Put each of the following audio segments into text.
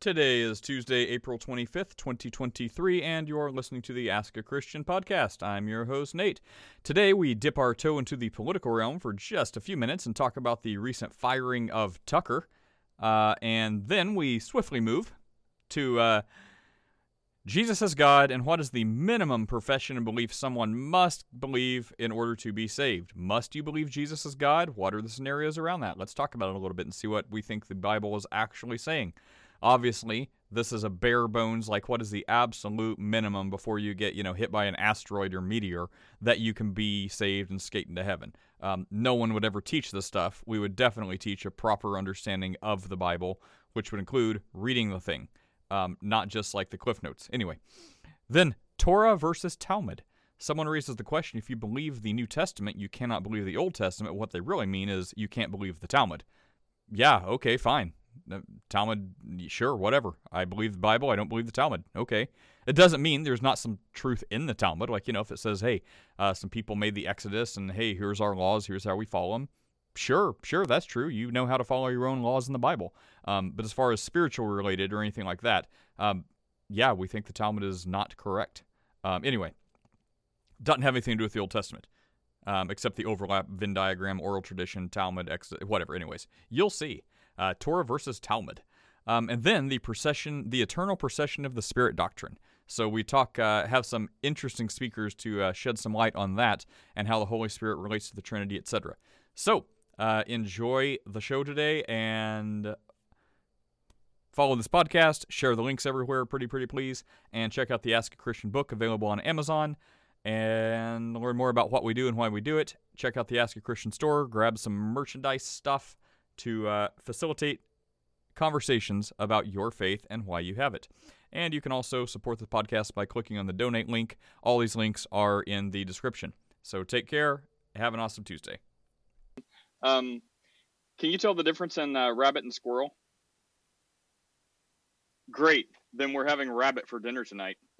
Today is Tuesday, April 25th, 2023, and you're listening to the Ask a Christian podcast. I'm your host, Nate. Today, we dip our toe into the political realm for just a few minutes and talk about the recent firing of Tucker. Uh, and then we swiftly move to uh, Jesus as God and what is the minimum profession and belief someone must believe in order to be saved. Must you believe Jesus is God? What are the scenarios around that? Let's talk about it a little bit and see what we think the Bible is actually saying. Obviously, this is a bare bones, like what is the absolute minimum before you get, you know, hit by an asteroid or meteor that you can be saved and skate into heaven. Um, no one would ever teach this stuff. We would definitely teach a proper understanding of the Bible, which would include reading the thing, um, not just like the Cliff Notes. Anyway, then Torah versus Talmud. Someone raises the question if you believe the New Testament, you cannot believe the Old Testament. What they really mean is you can't believe the Talmud. Yeah, okay, fine. Talmud, sure, whatever. I believe the Bible. I don't believe the Talmud. Okay. It doesn't mean there's not some truth in the Talmud. Like, you know, if it says, hey, uh, some people made the Exodus and, hey, here's our laws, here's how we follow them. Sure, sure, that's true. You know how to follow your own laws in the Bible. Um, but as far as spiritual related or anything like that, um, yeah, we think the Talmud is not correct. Um, anyway, doesn't have anything to do with the Old Testament. Um, except the overlap, Venn diagram, oral tradition, Talmud, ex- whatever. Anyways, you'll see uh, Torah versus Talmud. Um, and then the procession, the eternal procession of the Spirit doctrine. So we talk, uh, have some interesting speakers to uh, shed some light on that and how the Holy Spirit relates to the Trinity, etc. So uh, enjoy the show today and follow this podcast. Share the links everywhere, pretty pretty please, and check out the Ask a Christian book available on Amazon. And learn more about what we do and why we do it. Check out the Ask a Christian store. Grab some merchandise stuff to uh, facilitate conversations about your faith and why you have it. And you can also support the podcast by clicking on the donate link. All these links are in the description. So take care. Have an awesome Tuesday. Um, can you tell the difference in uh, rabbit and squirrel? Great. Then we're having rabbit for dinner tonight.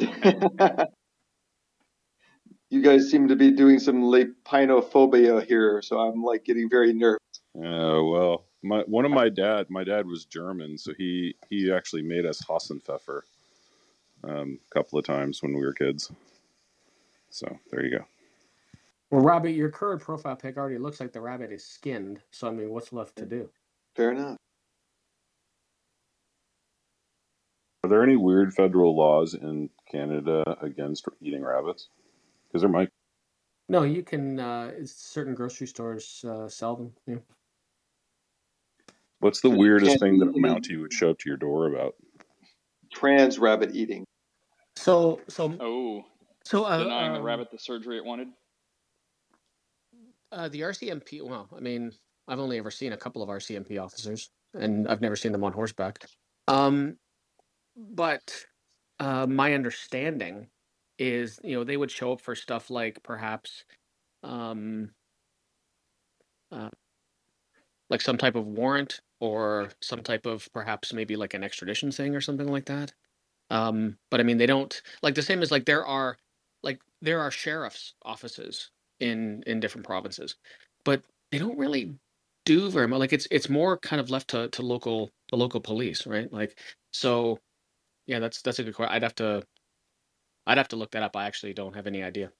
you guys seem to be doing some lepinophobia here, so I'm like getting very nervous. Uh, well, my one of my dad, my dad was German, so he he actually made us Hasenpfeffer um, a couple of times when we were kids. So there you go. Well, Robbie, your current profile pic already looks like the rabbit is skinned. So I mean, what's left to do? Fair enough. Are there any weird federal laws in Canada against eating rabbits? Because there might. No, you can. Uh, certain grocery stores uh, sell them. Yeah. What's the weirdest thing that a Mountie would show up to your door about? Trans rabbit eating. So, so, oh, so uh, denying the um, rabbit the surgery it wanted. Uh, the RCMP. Well, I mean, I've only ever seen a couple of RCMP officers, and I've never seen them on horseback. Um, but uh, my understanding is, you know, they would show up for stuff like perhaps, um, uh, like some type of warrant or some type of perhaps maybe like an extradition thing or something like that. Um, but I mean, they don't like the same as like there are like there are sheriff's offices in in different provinces, but they don't really do very much. Like it's it's more kind of left to to local the local police, right? Like so, yeah, that's that's a good question. I'd have to I'd have to look that up. I actually don't have any idea.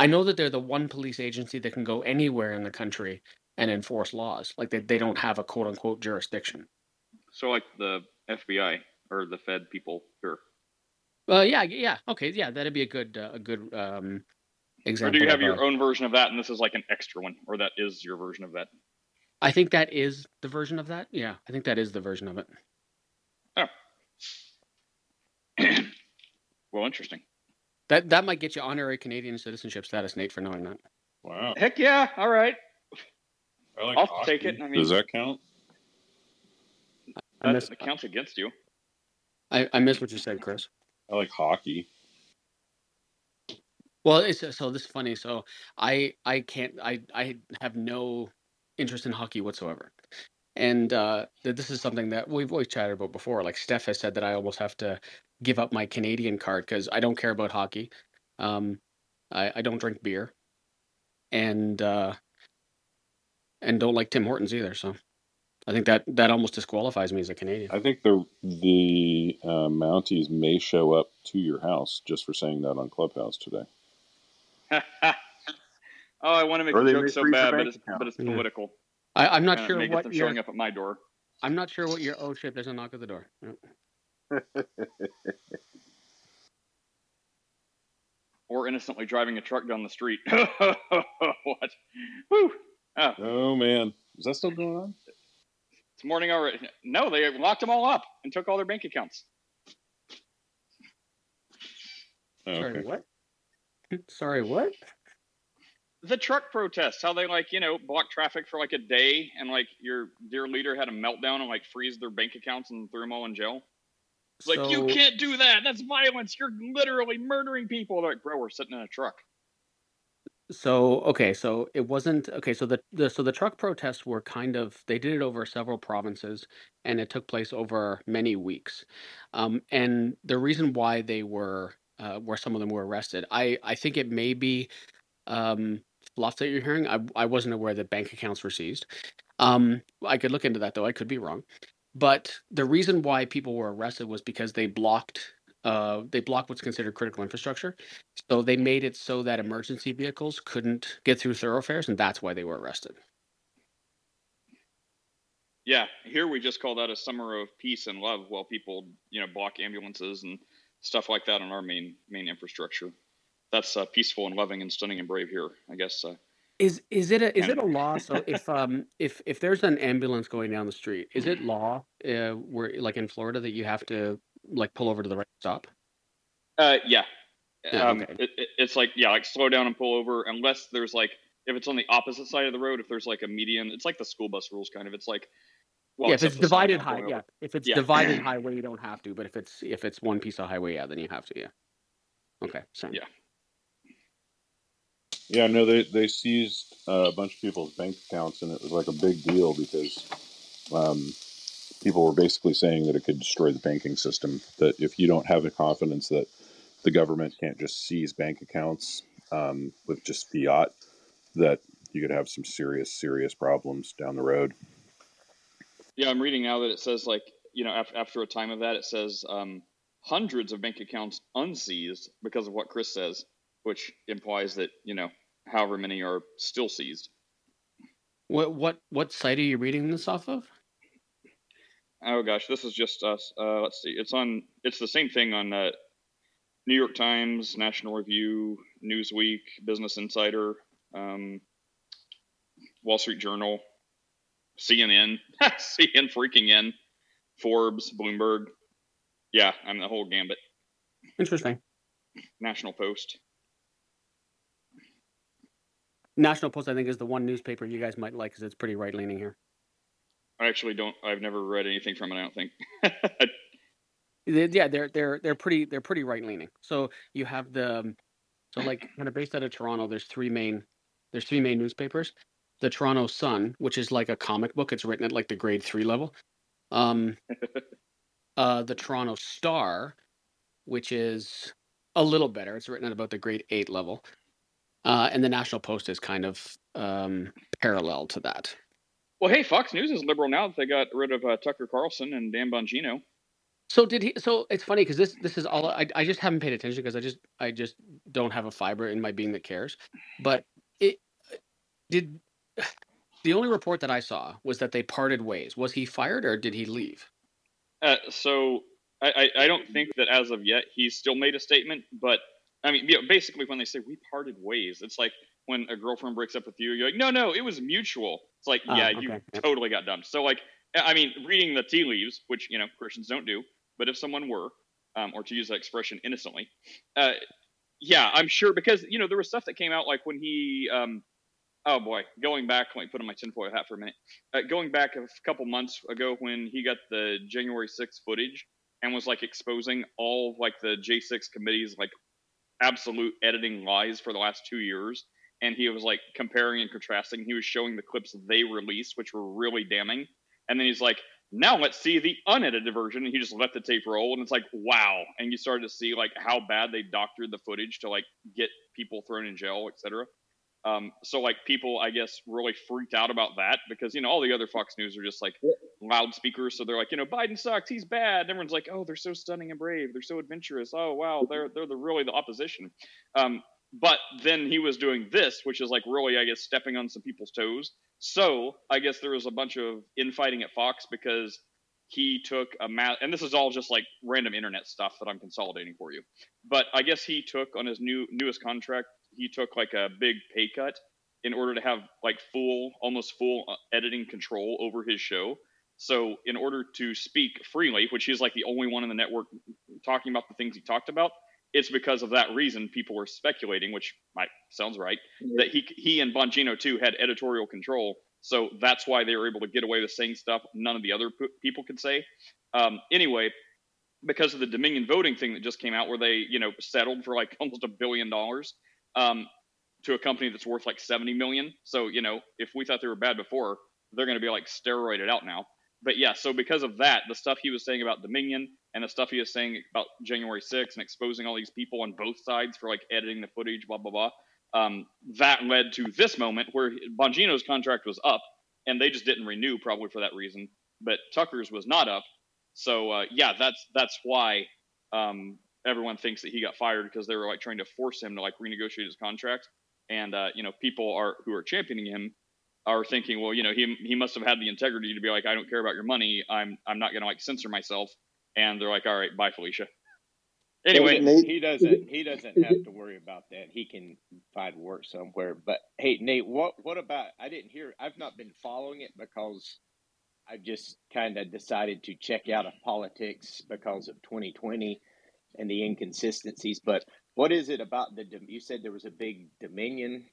I know that they're the one police agency that can go anywhere in the country and enforce laws. Like they, they don't have a quote unquote jurisdiction. So like the FBI or the Fed people here. Uh, yeah, yeah, okay, yeah, that'd be a good uh, a good um, example. Or do you have your uh, own version of that, and this is like an extra one, or that is your version of that? I think that is the version of that. Yeah, I think that is the version of it. Oh. well, interesting. That that might get you honorary Canadian citizenship status, Nate, for knowing that. Wow. Heck yeah! All right, I like I'll hockey. take it. I mean, Does that count? I that missed. counts against you. I, I missed what you said, Chris. I like hockey. Well, it's so this is funny. So I I can't I I have no interest in hockey whatsoever, and uh, th- this is something that we've always chatted about before. Like Steph has said that I almost have to give up my Canadian card because I don't care about hockey. Um, I I don't drink beer, and uh, and don't like Tim Hortons either. So I think that that almost disqualifies me as a Canadian. I think the the uh, Mounties may show up to your house just for saying that on Clubhouse today. oh, I want to make Or a joke so bad, but it's but it's Yeah. political. I, I'm not sure may what them your showing up at my door. I'm not sure what your oh shit. There's a knock at the door. Yep. or innocently driving a truck down the street. what? Woo! Oh, ah. Oh man, is that still going on? it's morning already. No, they locked them all up and took all their bank accounts. Oh, Sorry, okay. what? Sorry, what? The truck protests, how they like, you know, block traffic for like a day and like your dear leader had a meltdown and like freeze their bank accounts and threw them all in jail. It's like, you can't do that. That's violence. You're literally murdering people. They're like, bro, we're sitting in a truck. So okay, so it wasn't okay. So the, the so the truck protests were kind of they did it over several provinces, and it took place over many weeks. Um, and the reason why they were uh, where some of them were arrested, I I think it may be um, fluff that you're hearing. I I wasn't aware that bank accounts were seized. Um, I could look into that though. I could be wrong. But the reason why people were arrested was because they blocked uh, they blocked what's considered critical infrastructure. So they made it so that emergency vehicles couldn't get through thoroughfares, and that's why they were arrested. Yeah, here we just call that a summer of peace and love while people, you know, block ambulances and stuff like that on our main main infrastructure. That's uh, peaceful and loving and stunning and brave here, I guess. Uh, Is is it a is it a law? So if um if if there's an ambulance going down the street, is it law uh, where like in Florida that you have to like pull over to the right stop? uh, yeah, Yeah, um, okay. it, it, it's like yeah, like slow down and pull over unless there's like if it's on the opposite side of the road. If there's like a median, it's like the school bus rules kind of. It's like well, yeah, if it's divided high, yeah. If it's Yeah. divided highway, you don't have to. But if it's if it's one piece of highway, yeah, then you have to. Yeah. Okay. Sorry. Yeah. Yeah, no, they they seized uh, a bunch of people's bank accounts, and it was like a big deal because um, people were basically saying that it could destroy the banking system. That if you don't have the confidence that the government can't just seize bank accounts um, with just fiat, that you could have some serious, serious problems down the road. Yeah, I'm reading now that it says like you know af- after a time of that, it says um, hundreds of bank accounts unseized because of what Chris says, which implies that you know however many are still seized. What what what site are you reading this off of? Oh gosh, this is just us. Uh, let's see, it's on. It's the same thing on uh, New York Times, National Review, Newsweek, Business Insider, um, Wall Street Journal, CNN, CNN freaking in, Forbes, Bloomberg. Yeah, I'm the whole gambit. Interesting. National Post. National Post, I think, is the one newspaper you guys might like because it's pretty right leaning here. I actually don't. I've never read anything from it. I don't think. Yeah, they're they're they're pretty they're pretty right leaning. So you have the um, so like kind of based out of Toronto. There's three main there's three main newspapers. The Toronto Sun, which is like a comic book, it's written at like the grade three level. Um, uh, the Toronto Star, which is a little better. It's written at about the grade eight level. Uh, and the National Post is kind of um, parallel to that. well, hey, Fox News is liberal now that they got rid of uh, Tucker Carlson and Dan Bongino. So did he? So it's funny because this this is all I, I just haven't paid attention because I just I just don't have a fiber in my being that cares. But it did. The only report that I saw was that they parted ways. Was he fired or did he leave? Uh, so I, I, I don't think that as of yet he's still made a statement, but I mean, you know, basically when they say we parted ways, it's like when a girlfriend breaks up with you, you're like, no, no, it was mutual. It's like, Ah, yeah, okay, you yep. totally got dumped. So like, I mean, reading the tea leaves, which you know Christians don't do, but if someone were, um, or to use that expression innocently, uh, yeah, I'm sure because you know there was stuff that came out like when he, um, oh boy, going back, let me put on my tinfoil hat for a minute. Uh, going back a couple months ago when he got the January 6th footage and was like exposing all of, like the J6 committee's like absolute editing lies for the last two years. And he was like comparing and contrasting. He was showing the clips they released, which were really damning. And then he's like, now let's see the unedited version. And he just let the tape roll. And it's like, wow. And you started to see like how bad they doctored the footage to like get people thrown in jail, etc. Um, so like people, I guess, really freaked out about that because you know all the other Fox News are just like loudspeakers, so they're like, you know, Biden sucks, he's bad. And everyone's like, oh, they're so stunning and brave, they're so adventurous. Oh wow, they're they're the really the opposition. Um, but then he was doing this, which is like really, I guess, stepping on some people's toes. So I guess there was a bunch of infighting at Fox because he took a ma- and this is all just like random internet stuff that I'm consolidating for you. But I guess he took on his new newest contract, he took like a big pay cut in order to have like full, almost full uh, editing control over his show. So in order to speak freely, which he's like the only one in the network talking about the things he talked about, it's because of that reason people were speculating, which might sounds right, that he he and Bongino too had editorial control. So that's why they were able to get away with saying stuff none of the other p- people could say. Um, anyway, because of the Dominion voting thing that just came out, where they you know settled for like almost a billion dollars um, to a company that's worth like seventy million. So you know if we thought they were bad before, they're going to be like steroided out now. But yeah, so because of that, the stuff he was saying about Dominion and the stuff he was saying about January 6th and exposing all these people on both sides for like editing the footage, blah blah blah. Um, that led to this moment where Bongino's contract was up, and they just didn't renew, probably for that reason. But Tucker's was not up, so uh, yeah, that's that's why um, everyone thinks that he got fired because they were like trying to force him to like renegotiate his contract. And uh, you know, people are who are championing him are thinking, well, you know, he he must have had the integrity to be like, I don't care about your money. I'm I'm not gonna like censor myself. And they're like, all right, bye, Felicia. Anyway, Nate, he doesn't he doesn't have to worry about that. He can find work somewhere. But hey, Nate, what what about? I didn't hear. I've not been following it because I just kind of decided to check out of politics because of 2020 and the inconsistencies. But what is it about the? You said there was a big Dominion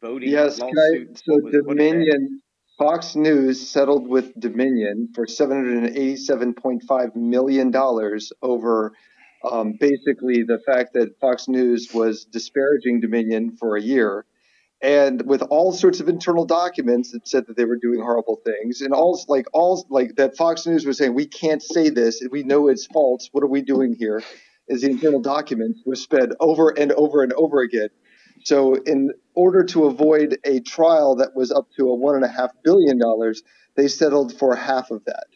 voting Yes, can I, lawsuit. so was- what is that? Dominion, Fox News settled with Dominion for seven hundred and eighty-seven point five million dollars over um, basically the fact that Fox News was disparaging Dominion for a year, and with all sorts of internal documents that said that they were doing horrible things, and all like all like that Fox News was saying we can't say this, we know it's false. What are we doing here? Is the internal documents were sped over and over and over again. So, in order to avoid a trial that was up to a one and a half billion dollars, they settled for half of that.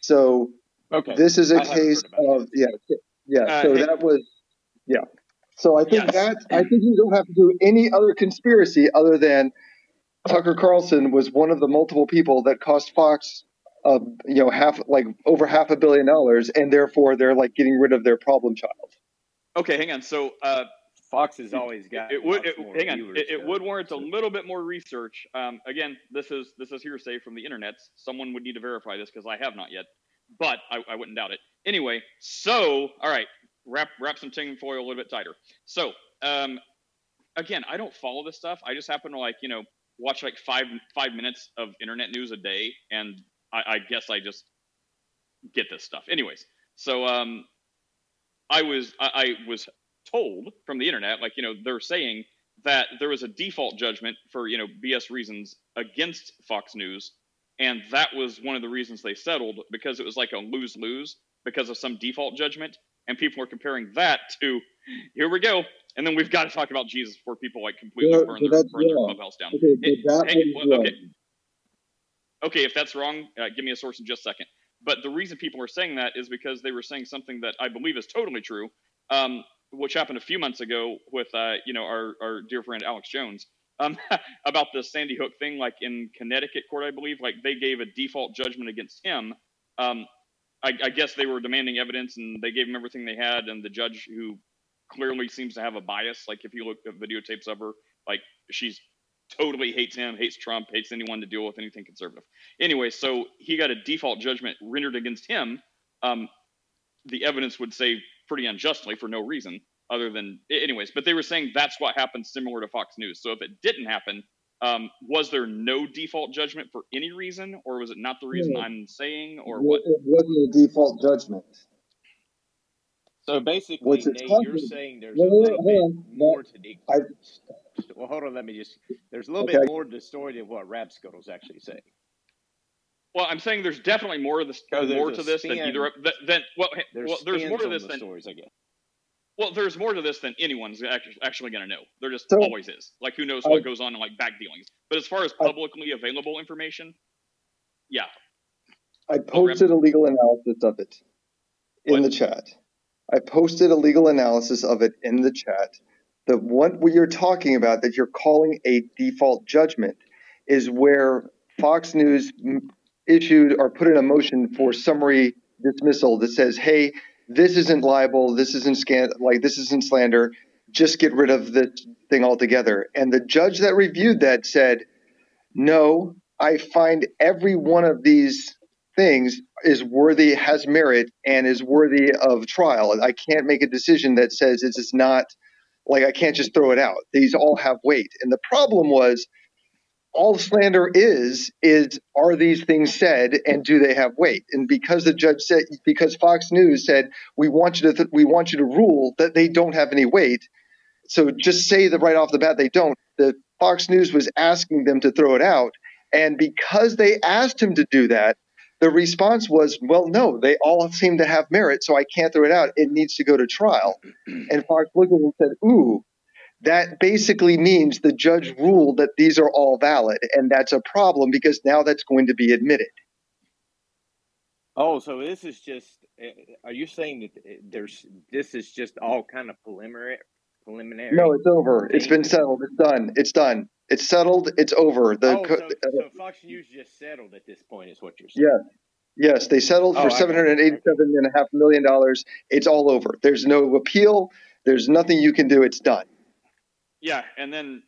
So, Okay. this is a I case of yeah, yeah. Uh, so hey- that was yeah. So I think Yes. that I think you don't have to do any other conspiracy other than Tucker Carlson was one of the multiple people that cost Fox, uh, you know, half like over half a billion dollars, and therefore they're like getting rid of their problem child. okay, hang on. So uh, Fox has always got. it would it, hang on it, it would warrant a little bit more research um, again this is this is hearsay from the internet someone would need to verify this because i have not yet but I, I wouldn't doubt it anyway so all right wrap wrap some tinfoil a little bit tighter so um, again i don't follow this stuff i just happen to like you know watch like five five minutes of internet news a day and i, I guess i just get this stuff anyways so um, i was I, I was told from the internet, like, you know, they're saying that there was a default judgment for, you know, BS reasons against Fox News. And that was one of the reasons they settled because it was like a lose lose because of some default judgment. And people were comparing that to, here we go. And then we've got to talk about Jesus before people like completely Yeah, burn, their, burn their clubhouse down. Okay, It- that was well, okay. Okay, if that's wrong, uh, give me a source in just a second. But the reason people are saying that is because they were saying something that I believe is totally true, um, which happened a few months ago with, uh, you know, our, our dear friend Alex Jones um, about the Sandy Hook thing. Like in Connecticut court, I believe, like they gave a default judgment against him. Um, I, I guess they were demanding evidence, and they gave him everything they had. And the judge, who clearly seems to have a bias, like if you look at videotapes of her, like she's totally hates him, hates Trump, hates anyone to deal with anything conservative. Anyway, so he got a default judgment rendered against him. Um, the evidence would say pretty unjustly for no reason other than, anyways. But they were saying that's what happened, similar to Fox News. So if it didn't happen, um, was there no default judgment for any reason, or was it not the reason No. I'm saying, or It what? wasn't a default judgment. So basically, What's it Nate, you're saying there's No, a no, no, little hold bit on. More to the. I- Well, hold on. Let me just. There's a little Okay. bit more to the story than what Rapscuttle's actually saying. Well, I'm saying there's definitely more of this, Oh, more to this than spin. either than, than well, There's well, there's more to this than stories, I guess. Well, there's more to this than anyone's actually going to know. There just So- always is. Like, who knows I- what goes on in like back dealings? But as far as I- publicly available information, yeah, I posted a legal analysis of it in What? the chat. I posted a legal analysis of it in the chat. The what you're talking about that you're calling a default judgment is where Fox News issued or put in a motion for summary dismissal that says, "Hey, this isn't libel, this isn't like this isn't slander. Just get rid of this thing altogether." And the judge that reviewed that said, "No, I find every one of these things is worthy, has merit, and is worthy of trial. I can't make a decision that says it's not like I can't just throw it out. These all have weight. And the problem was all slander is is are these things said and do they have weight? And because the judge said because Fox News said we want you to th- we want you to rule that they don't have any weight. So just say that right off the bat they don't. The Fox News was asking them to throw it out and because they asked him to do that, the response was, well, no, they all seem to have merit, so I can't throw it out. It needs to go to trial. And Fox looked at it and said, ooh, that basically means the judge ruled that these are all valid. And that's a problem because now that's going to be admitted. Oh, so this is just. uh, Are you saying that uh, there's this is just all kind of preliminary? Preliminary. No, it's over. It's been settled. It's done. It's done. It's settled. It's over. The oh, co- so, so Fox News just settled at this point, is what you're saying? Yes. Yes, they settled Oh, for I got seven it. hundred eighty-seven and a half million dollars. It's all over. There's no appeal. There's nothing you can do. It's done. yeah, and then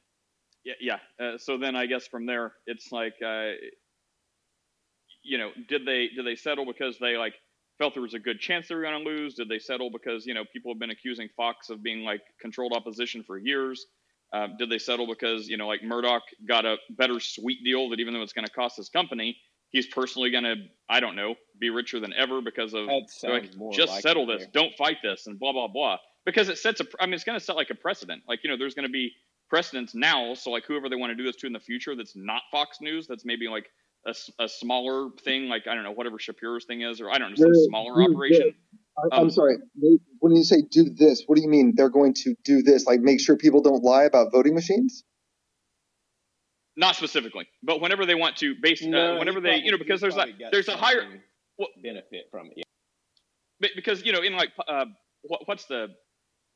yeah, yeah. Uh, so then I guess from there, it's like, uh, you know, did they did they settle because they like felt there was a good chance they were going to lose? Did they settle because you know people have been accusing Fox of being like controlled opposition for years? Uh, did they settle because you know like Murdoch got a better sweet deal that even though it's going to cost his company, he's personally going to I don't know be richer than ever because of like, just like settle this, there. don't fight this, and blah blah blah. Because it sets a, I mean, it's going to set like a precedent. Like you know, there's going to be precedents now. So like whoever they want to do this to in the future, that's not Fox News, that's maybe like a, s- a smaller thing, like I don't know, whatever Shapiro's thing is, or I don't know, some No, smaller no, operation. I, I'm Um, sorry. They- When you say do this, what do you mean? They're going to do this, like make sure people don't lie about voting machines? Not specifically, but whenever they want to, base uh, whenever they, you know, because there's a there's a higher well- benefit from it. Yeah. But because you know in like uh, what, what's the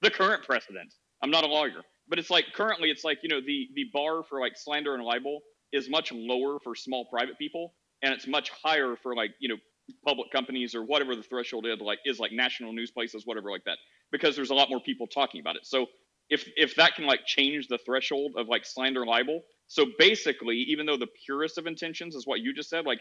the current precedent i'm not a lawyer but it's like currently it's like you know the the bar for like slander and libel is much lower for small private people and it's much higher for like you know public companies or whatever the threshold is like is like national news places whatever like that because there's a lot more people talking about it. So if if that can like change the threshold of like slander and libel so basically even though the purest of intentions is what you just said like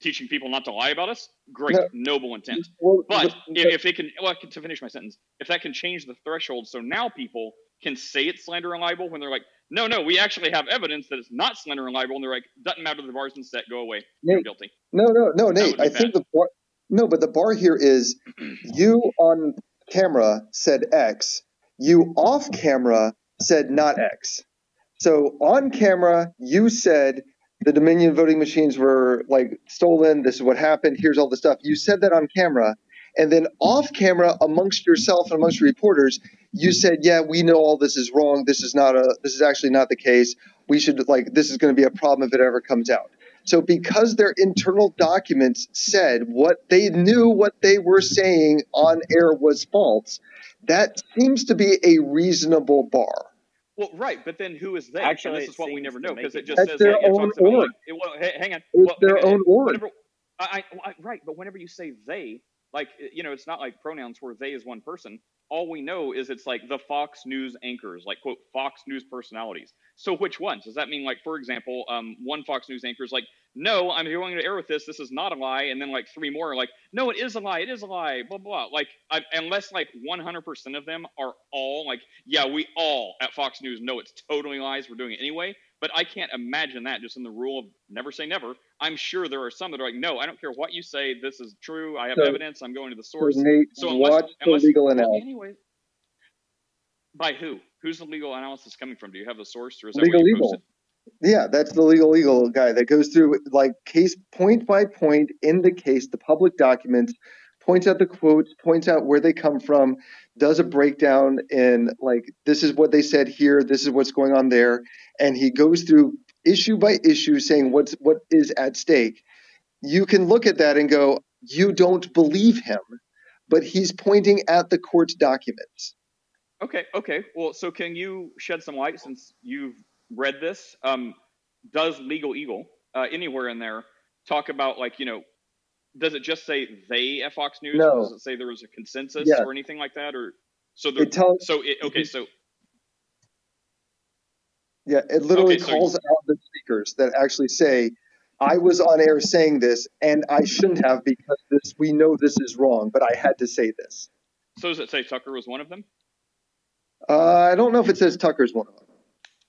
teaching people not to lie about us great No. noble intent. Well, but if, if it can, well, to finish my sentence, if that can change the threshold, so now people can say it's slander and libel when they're like, no, no, we actually have evidence that it's not slander and libel, and they're like, doesn't matter, the bar's been set, go away, you're Nate, guilty. No, no, no, Nate. I think the bar, no, but the bar here is you on camera said X, you off camera said not X. So on camera, you said the Dominion voting machines were like stolen. This is what happened. Here's all the stuff. You said that on camera. And then off camera, amongst yourself and amongst reporters, you said, "Yeah, we know all this is wrong. This is not a. This is actually not the case. We should like. This is going to be a problem if it ever comes out." So because their internal documents said what they knew what they were saying on air was false, that seems to be a reasonable bar. Well, right, but then who is they? Actually, and this is what we never know because it it just That's says their like, it own talks about org. like, it, well, hang on, It's well, their hang own org. whenever, I, I, I, right, but whenever you say they, like you know, it's not like pronouns where they is one person. All we know is it's like the Fox News anchors, like quote Fox News personalities. So which ones? Does that mean like, for example, um, one Fox News anchor is like, no, I'm going to air with this. This is not a lie, and then like three more are like, no, it is a lie. It is a lie. Blah blah. Like I, unless like 100% of them are all like, yeah, we all at Fox News know it's totally lies. We're doing it anyway. But I can't imagine that just in the rule of never say never. I'm sure there are some that are like, no, I don't care what you say. This is true. I have So- evidence. I'm going to the So source. Nate, So unless, watch the unless legal well, analysis. anyway, by who? Who's the legal analysis coming from? Do you have the source, or is that Legal Eagle. Yeah, that's the Legal Eagle guy that goes through like case point by point in the case, the public documents, points out the quotes, points out where they come from, does a breakdown in like this is what they said here, this is what's going on there, and he goes through issue by issue saying what's what is at stake. You can look at that and go, you don't believe him, but he's pointing at the court documents. Okay, okay. Well, so can you shed some light since you've read this? Um, does Legal Eagle uh, anywhere in there talk about like you know does it just say they at Fox News? No. Or does it say there was a consensus Yes. or anything like that? Or so there, It tells so it, okay, so yeah, it literally Okay, so- calls out the speakers that actually say, I was on air saying this and I shouldn't have because this we know this is wrong, but I had to say this. so does it say Tucker was one of them? Uh, I don't know if it says Tucker's one of them.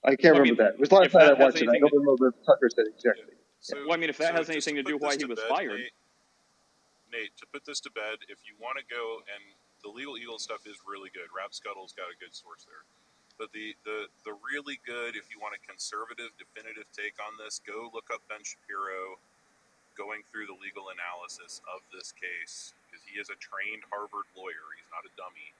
I can't Well, I remember mean, that. It was last if night I watched it. I don't remember if Tucker said exactly. So, Well, I mean, if that so has anything to put do why this he was bed, fired. Nate, Nate, to put this to bed, if you want to go and the legal eagle stuff is really good. Rap Scuttle's got a good source there. But the, the, the really good, if you want a conservative, definitive take on this, go look up Ben Shapiro going through the legal analysis of this case because he is a trained Harvard lawyer. He's not a dummy.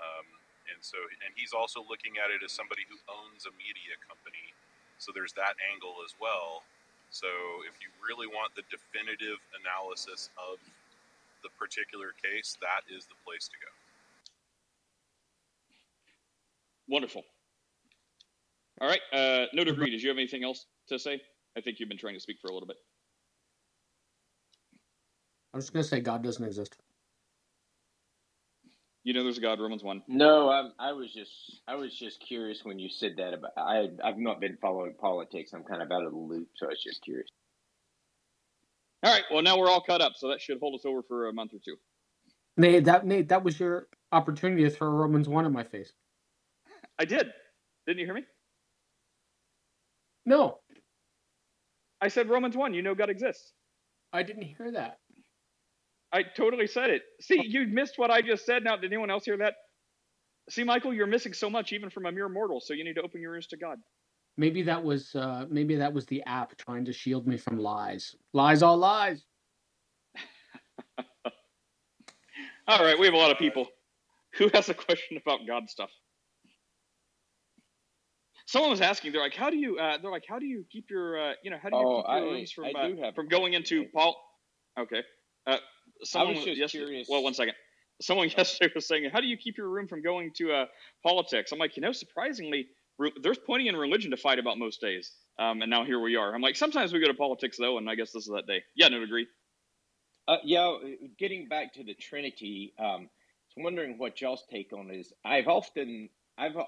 Um, and so, and he's also looking at it as somebody who owns a media company. So there's that angle as well. So if you really want the definitive analysis of the particular case, that is the place to go. Wonderful. All right, uh, no degree. Did you have anything else to say? I think you've been trying to speak for a little bit. I'm just gonna say God doesn't exist. You know, there's a God. Romans one. No, I'm, I was just I was just curious when you said that about I I've not been following politics. I'm kind of out of the loop, so I was just curious. All right. Well, now we're all caught up, so that should hold us over for a month or two. Nate, that Nate, that was your opportunity to throw Romans one in my face. I did. Didn't you hear me? No, I said Romans one. You know God exists. I didn't hear that. I totally said it. See, you missed what I just said. Now, did anyone else hear that? See, Michael, you're missing so much, even from a mere mortal. So you need to open your ears to God. Maybe that was uh, maybe that was the app trying to shield me from lies. Lies, all lies. All right, we have a lot of people. Who has a question about God stuff? Someone was asking. They're like, "How do you?" Uh, they're like, "How do you keep your? Uh, you know, how do you Oh, keep your I- rooms from I uh, from going into. Paul?" Okay. Uh, someone just yesterday- curious- Well, one second. Someone yesterday was saying, "How do you keep your room from going to uh, politics?" I'm like, you know, surprisingly, re- there's plenty in religion to fight about most days. Um, and now here we are. I'm like, sometimes we go to politics though, and I guess this is that day. Yeah, no, agree. Uh, yeah, getting back to the Trinity, um, I was wondering what y'all's take on is. I've often, I've, uh,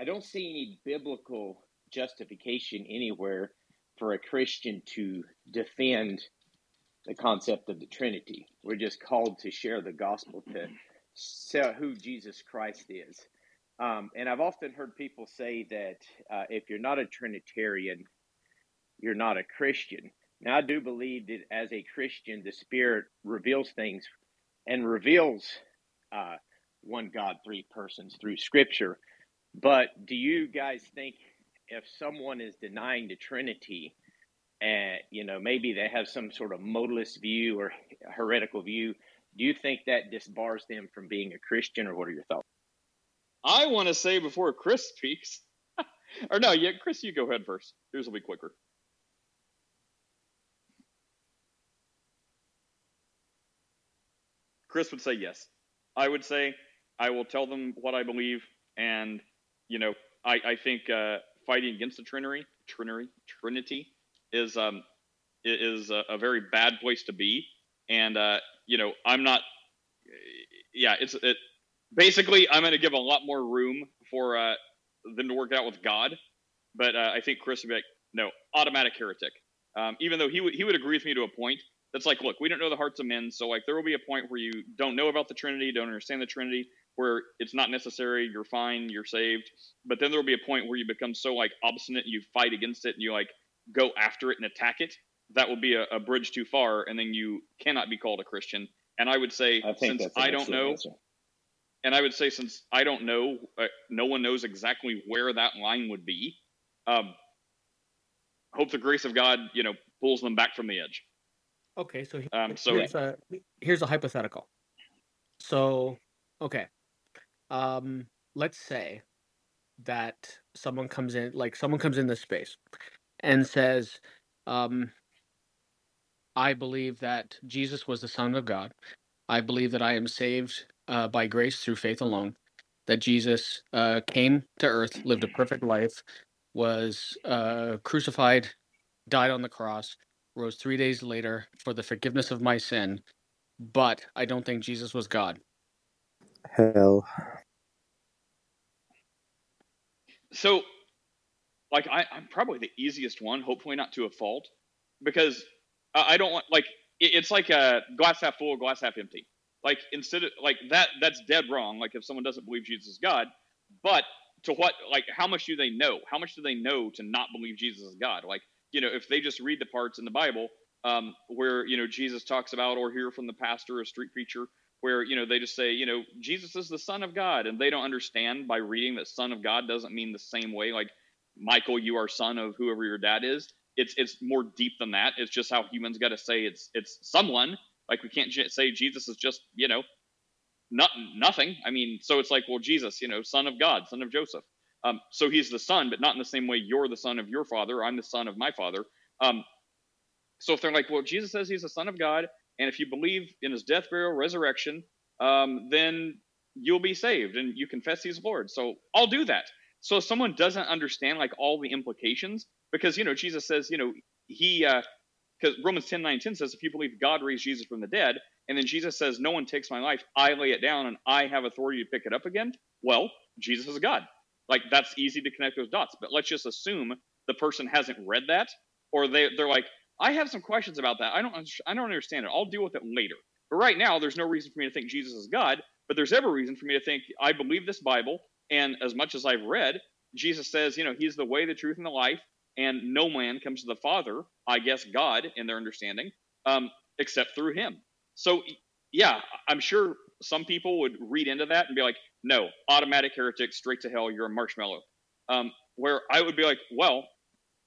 I don't see any biblical justification anywhere for a Christian to defend the concept of the Trinity. We're just called to share the gospel to say who Jesus Christ is. Um, and I've often heard people say that uh, if you're not a Trinitarian, you're not a Christian. Now, I do believe that as a Christian, the Spirit reveals things and reveals uh, one God, three persons through Scripture. But do you guys think if someone is denying the Trinity, and you know maybe they have some sort of modalist view or heretical view, do you think that disbars them from being a Christian, or what are your thoughts? I want to say before Chris speaks, or no, yeah, Chris, you go ahead first. Yours will be quicker. Chris would say yes. I would say I will tell them what I believe, and you know, I I think uh, fighting against the Trinity, Trinity, Trinity is um is a, a very bad place to be, and uh, you know, I'm not. Yeah, it's it. Basically, I'm going to give a lot more room for uh, them to work out with God, but uh, I think Chris would be like, no, automatic heretic. Um, even though he would he would agree with me to a point. That's like, look, we don't know the hearts of men, so like there will be a point where you don't know about the Trinity, don't understand the Trinity, where it's not necessary, you're fine, you're saved. But then there will be a point where you become so like obstinate, you fight against it, and you like go after it and attack it. That will be a, a bridge too far, and then you cannot be called a Christian. And I would say, I since I don't know, answer. and I would say since I don't know, uh, no one knows exactly where that line would be. Um, hope the grace of God, you know, pulls them back from the edge. Okay, so, Um, so here's a here's a hypothetical. So, okay, um, let's say that someone comes in, like someone comes in this space and says, um, "I believe that Jesus was the Son of God. I believe that I am saved uh, by grace through faith alone. That Jesus uh, came to earth, lived a perfect life, was uh, crucified, died on the cross, rose three days later for the forgiveness of my sin, but I don't think Jesus was God. Hell. So like I, I'm probably the easiest one, hopefully not to a fault, because I don't want like it, it's like a glass half full, glass half empty. Like instead of like that, that's dead wrong. Like if someone doesn't believe Jesus is God, but to what like how much do they know? How much do they know to not believe Jesus is God? Like you know if they just read the parts in the Bible um, where you know Jesus talks about or hear from the pastor or street preacher where you know they just say you know Jesus is the Son of God and they don't understand by reading that Son of God doesn't mean the same way like Michael, you are son of whoever your dad is. It's it's more deep than that. It's just how humans got to say it's it's someone. Like we can't j- say Jesus is just you know, not nothing. I mean, so it's like well, Jesus, you know, son of God, son of Joseph. Um, so he's the son, but not in the same way you're the son of your father. I'm the son of my father. Um, so if they're like, well, Jesus says he's the son of God, and if you believe in his death, burial, resurrection, um, then you'll be saved, and you confess he's Lord. So I'll do that. So if someone doesn't understand like all the implications, because you know Jesus says, you know, he because Romans 10, 9, 10 says, if you believe God raised Jesus from the dead, and then Jesus says, No one takes my life, I lay it down and I have authority to pick it up again. Well, Jesus is God. Like that's easy to connect those dots. But let's just assume the person hasn't read that, or they they're like, I have some questions about that. I don't I don't understand it. I'll deal with it later. But right now, there's no reason for me to think Jesus is God. But there's every reason for me to think I believe this Bible, and as much as I've read, Jesus says, you know, He's the way, the truth, and the life, and no man comes to the Father, I guess God, in their understanding, um, except through Him. So, yeah, I'm sure some people would read into that and be like, no, automatic heretic, straight to hell, you're a marshmallow. Um, where I would be like, well,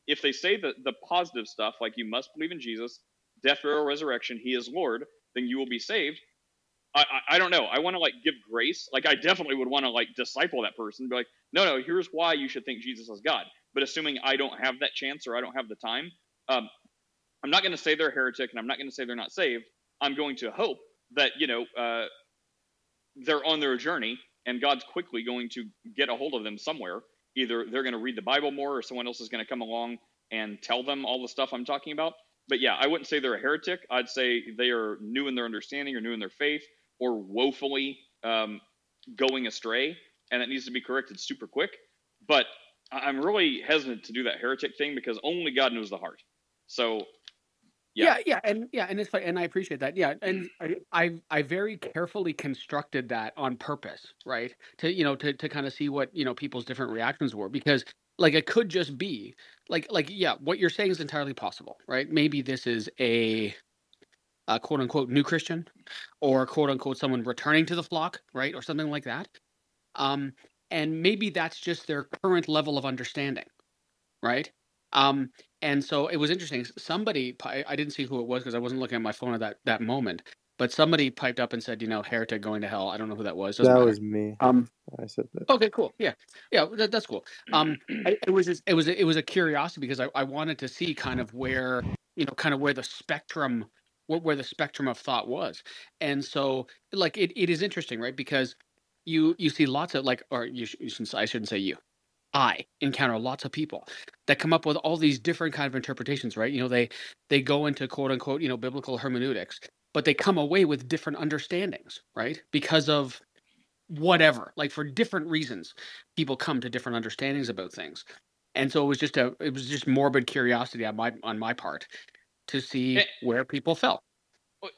if they say the, the positive stuff, like you must believe in Jesus, death, burial, resurrection, He is Lord, then you will be saved. I, I, I don't know. I want to like give grace. Like I definitely would want to like disciple that person. Be like, no, no. Here's why you should think Jesus is God. But assuming I don't have that chance or I don't have the time, um, I'm not going to say they're heretic and I'm not going to say they're not saved. I'm going to hope that you know uh, they're on their journey and God's quickly going to get a hold of them somewhere. Either they're going to read the Bible more, or someone else is going to come along and tell them all the stuff I'm talking about. But yeah, I wouldn't say they're a heretic. I'd say they are new in their understanding or new in their faith or woefully um, going astray, and it needs to be corrected super quick. But I'm really hesitant to do that heretic thing because only God knows the heart. So Yeah, Yeah. yeah, and yeah, and it's fine, and I appreciate that. Yeah, and I, I, I very carefully constructed that on purpose, right? To you know, to to kind of see what you know people's different reactions were, because like it could just be like like yeah, what you're saying is entirely possible, right? Maybe this is a, a quote unquote new Christian, or quote unquote someone returning to the flock, right, or something like that. Um, and maybe that's just their current level of understanding, right? Um, and so it was interesting. Somebody, I didn't see who it was because I wasn't looking at my phone at that that moment. But somebody piped up and said, you know, heretic going to hell. I don't know who that was. Doesn't That matter. was me. Um. I said that. Okay. Cool. Yeah. Yeah. That, that's cool. Um. I, it was just, it was a- it was a curiosity because I, I wanted to see kind of where you know kind of where the spectrum where, where the spectrum of thought was, and so like it, it is interesting, right? Because you you see lots of like or you, you shouldn't I shouldn't say you. I encounter lots of people that come up with all these different kind of interpretations, right? You know, they they go into quote unquote, you know, biblical hermeneutics, but they come away with different understandings, right? Because of whatever, like for different reasons, people come to different understandings about things. And so it was just a it was just morbid curiosity on my on my part to see Eh, where people fell.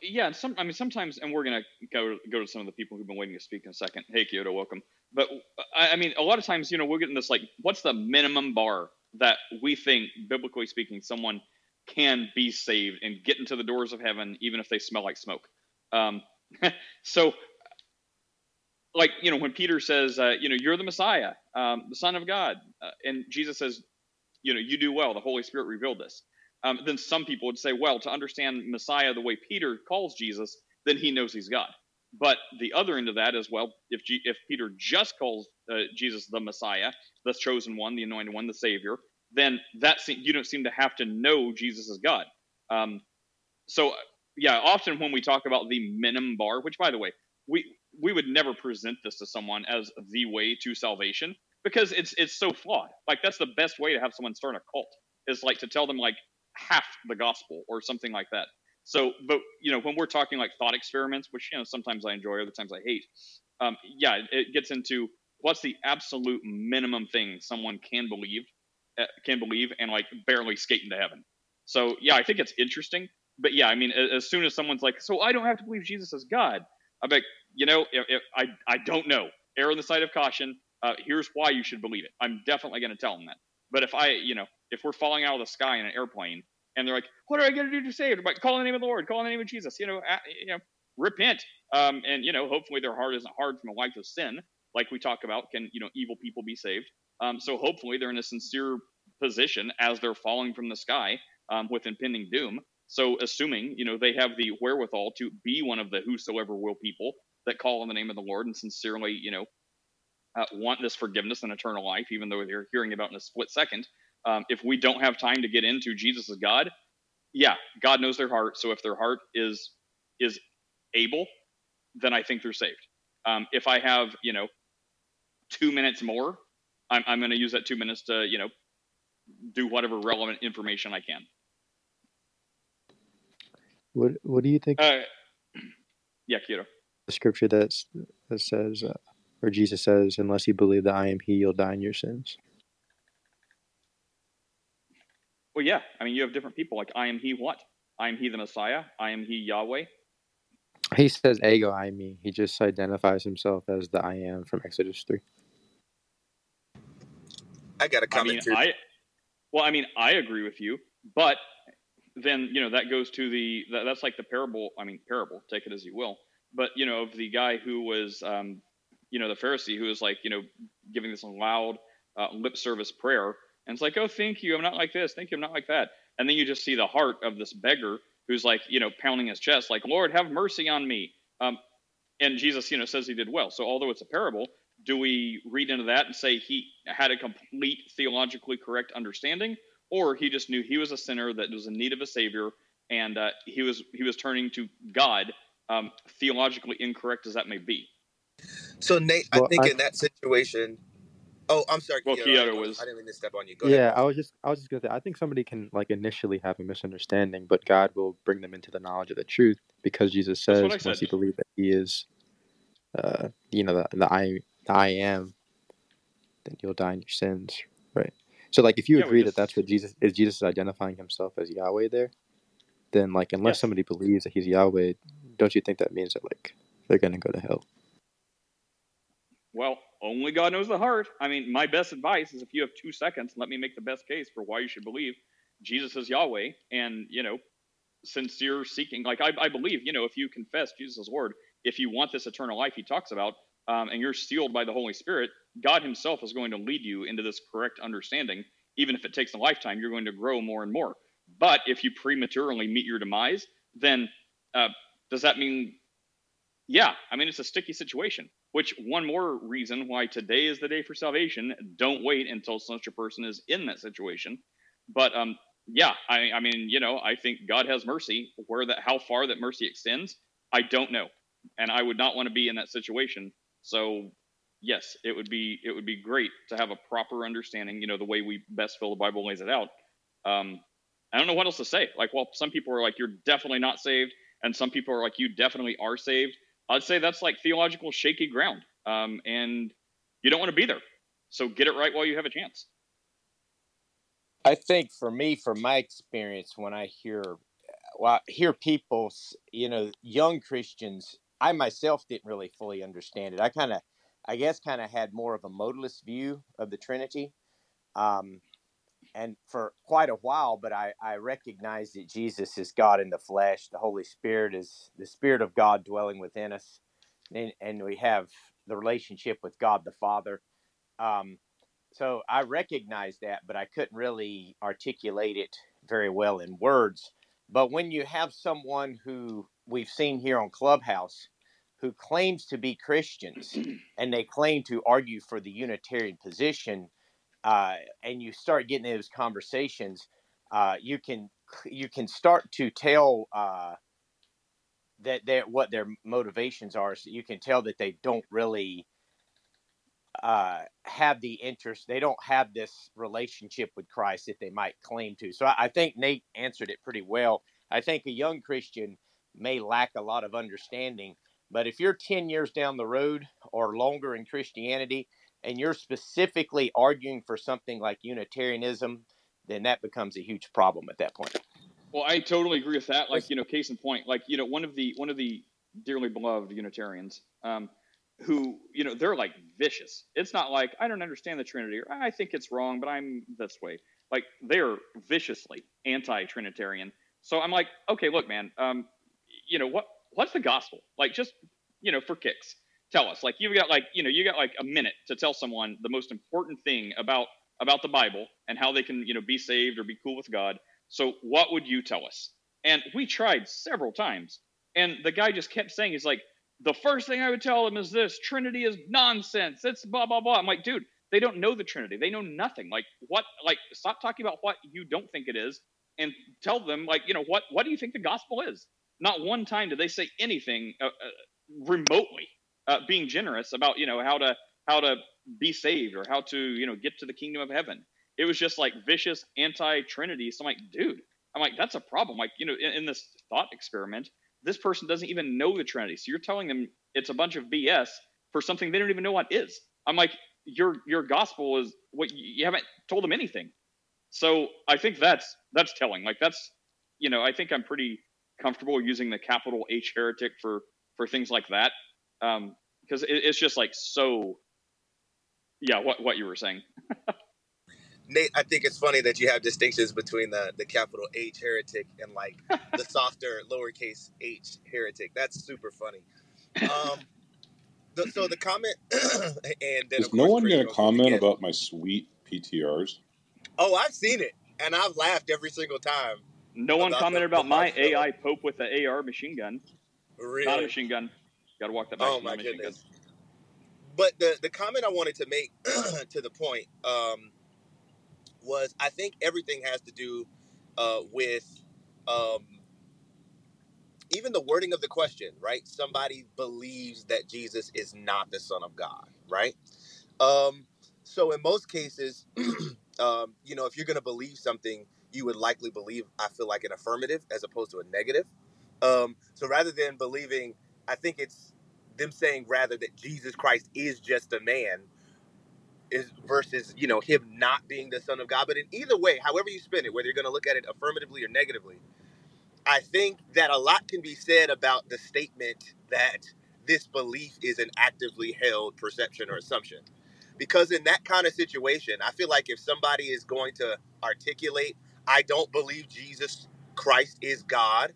Yeah, and some I mean sometimes, and we're gonna go go to some of the people who've been waiting to speak in a second. Hey, Kyoto, welcome. But I, I mean, a lot of times, you know, we're getting this like, what's the minimum bar that we think, biblically speaking, someone can be saved and get into the doors of heaven, even if they smell like smoke. Um, so, like, you know, when Peter says, uh, you know, you're the Messiah, um, the Son of God, uh, and Jesus says, you know, you do well. The Holy Spirit revealed this. Um, then some people would say, well, to understand Messiah the way Peter calls Jesus, then he knows he's God. But the other end of that is, well, if G- if Peter just calls uh, Jesus the Messiah, the chosen one, the anointed one, the Savior, then that se- you don't seem to have to know Jesus is God. Um, so yeah, often when we talk about the minimum bar, which by the way, we we would never present this to someone as the way to salvation because it's it's so flawed. Like that's the best way to have someone start a cult is like to tell them like half the gospel or something like that. So, but you know, when we're talking like thought experiments, which you know sometimes I enjoy, other times I hate, um, yeah, it gets into what's the absolute minimum thing someone can believe, uh, can believe, and like barely skate into heaven. So, yeah, I think it's interesting. But yeah, I mean, as soon as someone's like, "So I don't have to believe Jesus is God," I'm like, you know, if, if I I don't know. Err on the side of caution. Uh, here's why you should believe it. I'm definitely going to tell them that. But if I, you know, if we're falling out of the sky in an airplane and they're like, "What are I going to do to save?" Like, "Call in the name of the Lord. Call in the name of Jesus." You know, you know, repent. Um, and you know, hopefully their heart isn't hard from a life of sin, like we talk about. Can you know, evil people be saved? Um, so hopefully they're in a sincere position as they're falling from the sky um, with impending doom. So assuming you know they have the wherewithal to be one of the whosoever will people that call on the name of the Lord and sincerely, you know, uh, want this forgiveness and eternal life, even though they're hearing about in a split second. Um, if we don't have time to get into Jesus as God, yeah, God knows their heart. So if their heart is is able, then I think they're saved. Um, if I have, you know, two minutes more, I'm, I'm going to use that two minutes to, you know, do whatever relevant information I can. What What do you think? Uh, yeah, Kyoto. The scripture that's, that says, uh, or Jesus says, "Unless you believe that I am He, you'll die in your sins." Well, yeah. I mean, you have different people. Like, I am He. What? I am He, the Messiah. I am He, Yahweh. He says, "Ego, eimi." He just identifies himself as the I am from Exodus three. I got a I mean, comment too. I. Well, I mean, I agree with you, but then you know that goes to the that, that's like the parable. I mean, parable. Take it as you will. But you know, of the guy who was, um, you know, the Pharisee who is like, you know, giving this loud uh, lip service prayer, and it's like, oh, thank you, I'm not like this, thank you, I'm not like that, and then you just see the heart of this beggar who's like, you know, pounding his chest, like, Lord, have mercy on me. Um, and Jesus, you know, says he did well. So although it's a parable, do we read into that and say he had a complete theologically correct understanding, or he just knew he was a sinner that was in need of a savior, and uh, he was he was turning to God, um, theologically incorrect as that may be. So Nate, I Well, think I- in that situation. Oh, I'm sorry. Well, Kyoto, I, didn't- was- I didn't mean to step on you. Go yeah, ahead. I was just I was just gonna say I think somebody can like initially have a misunderstanding, but God will bring them into the knowledge of the truth because Jesus That's says what I once you believe that He is, uh, you know, the, the I the I am, then you'll die in your sins, right? So like if you Yeah, we agree just- that that's what Jesus is, Jesus is identifying Himself as Yahweh there, then like unless Yes. somebody believes that He's Yahweh, don't you think that means that like they're gonna go to hell? Well, only God knows the heart. I mean, my best advice is if you have two seconds, let me make the best case for why you should believe Jesus is Yahweh and, you know, sincere seeking. Like, I, I believe, you know, if you confess Jesus as Lord, if you want this eternal life he talks about, um, and you're sealed by the Holy Spirit, God Himself is going to lead you into this correct understanding. Even if it takes a lifetime, you're going to grow more and more. But if you prematurely meet your demise, then uh, does that mean yeah, I mean, it's a sticky situation, which one more reason why today is the day for salvation. Don't wait until such a person is in that situation. But um, yeah, I, I mean, you know, I think God has mercy. Where that, how far that mercy extends, I don't know, and I would not want to be in that situation. So, yes, it would be it would be great to have a proper understanding. You know, the way we best fill the Bible lays it out. Um, I don't know what else to say. Like, well, some people are like, you're definitely not saved, and some people are like, you definitely are saved. I'd say that's like theological shaky ground, um, and you don't want to be there. So get it right while you have a chance. I think for me, from my experience, when I hear, well, I hear people, you know, young Christians, I myself didn't really fully understand it. I kind of, I guess, kind of had more of a modalist view of the Trinity, um, and for quite a while. But I, I recognized that Jesus is God in the flesh. The Holy Spirit is the Spirit of God dwelling within us, and, and we have the relationship with God the Father. Um, so I recognized that, but I couldn't really articulate it very well in words. But when you have someone who we've seen here on Clubhouse who claims to be Christians and they claim to argue for the Unitarian position, uh, and you start getting those conversations, uh, you can you can start to tell uh, that what their motivations are. So you can tell that they don't really uh, have the interest. They don't have this relationship with Christ that they might claim to. So I, I think Nate answered it pretty well. I think a young Christian may lack a lot of understanding, but if you're 10 years down the road or longer in Christianity and you're specifically arguing for something like Unitarianism, then that becomes a huge problem at that point. Well, I totally agree with that. Like, you know, case in point, like, you know, one of the one of the dearly beloved Unitarians, um, who, you know, they're like vicious. It's not like I don't understand the Trinity or I think it's wrong, but I'm this way. Like they're viciously anti-Trinitarian. So I'm like, okay, look, man, um, you know what? What's the gospel? Like, just you know, for kicks, tell us. Like, you've got like, you know, you got like a minute to tell someone the most important thing about about the Bible and how they can, you know, be saved or be cool with God. So, what would you tell us? And we tried several times, and the guy just kept saying, he's like, the first thing I would tell them is this Trinity is nonsense. It's blah, blah, blah. I'm like, dude, they don't know the Trinity. They know nothing. Like, what, like, stop talking about what you don't think it is and tell them, like, you know, what, what do you think the gospel is? Not one time did they say anything uh, uh, remotely uh, being generous about, you know, how to, how to be saved or how to, you know, get to the kingdom of heaven. It was just like vicious anti Trinity. So I'm like, dude, I'm like, that's a problem. Like, you know, in, in this thought experiment, this person doesn't even know the Trinity. So you're telling them it's a bunch of BS for something they don't even know what is. I'm like, your your gospel is what you haven't told them anything. So I think that's that's telling. Like that's you know I think I'm pretty comfortable using the capital H heretic for for things like that um, because it, it's just like so. Yeah, what what you were saying. Nate, I think it's funny that you have distinctions between the, the capital H heretic and like the softer lowercase h heretic. That's super funny. Um, the, so the comment, and then Is no one going to comment again. about my sweet PTRs? Oh, I've seen it, and I've laughed every single time. No one About commented the- about the my. AI Pope with the AR machine gun. Not a machine gun. Got to walk that back. Oh my goodness. But the the comment I wanted to make to the point um, was I think everything has to do uh, with um, even the wording of the question, right? Somebody believes that Jesus is not the Son of God, right? Um, so in most cases, um, you know, if you're going to believe something, you would likely believe, I feel like, an affirmative as opposed to a negative. Um, so rather than believing, I think it's them saying rather that Jesus Christ is just a man is versus you know him not being the son of God. But in either way, however you spin it, whether you're going to look at it affirmatively or negatively, I think that a lot can be said about the statement that this belief is an actively held perception or assumption. Because in that kind of situation, I feel like if somebody is going to articulate, I don't believe Jesus Christ is God,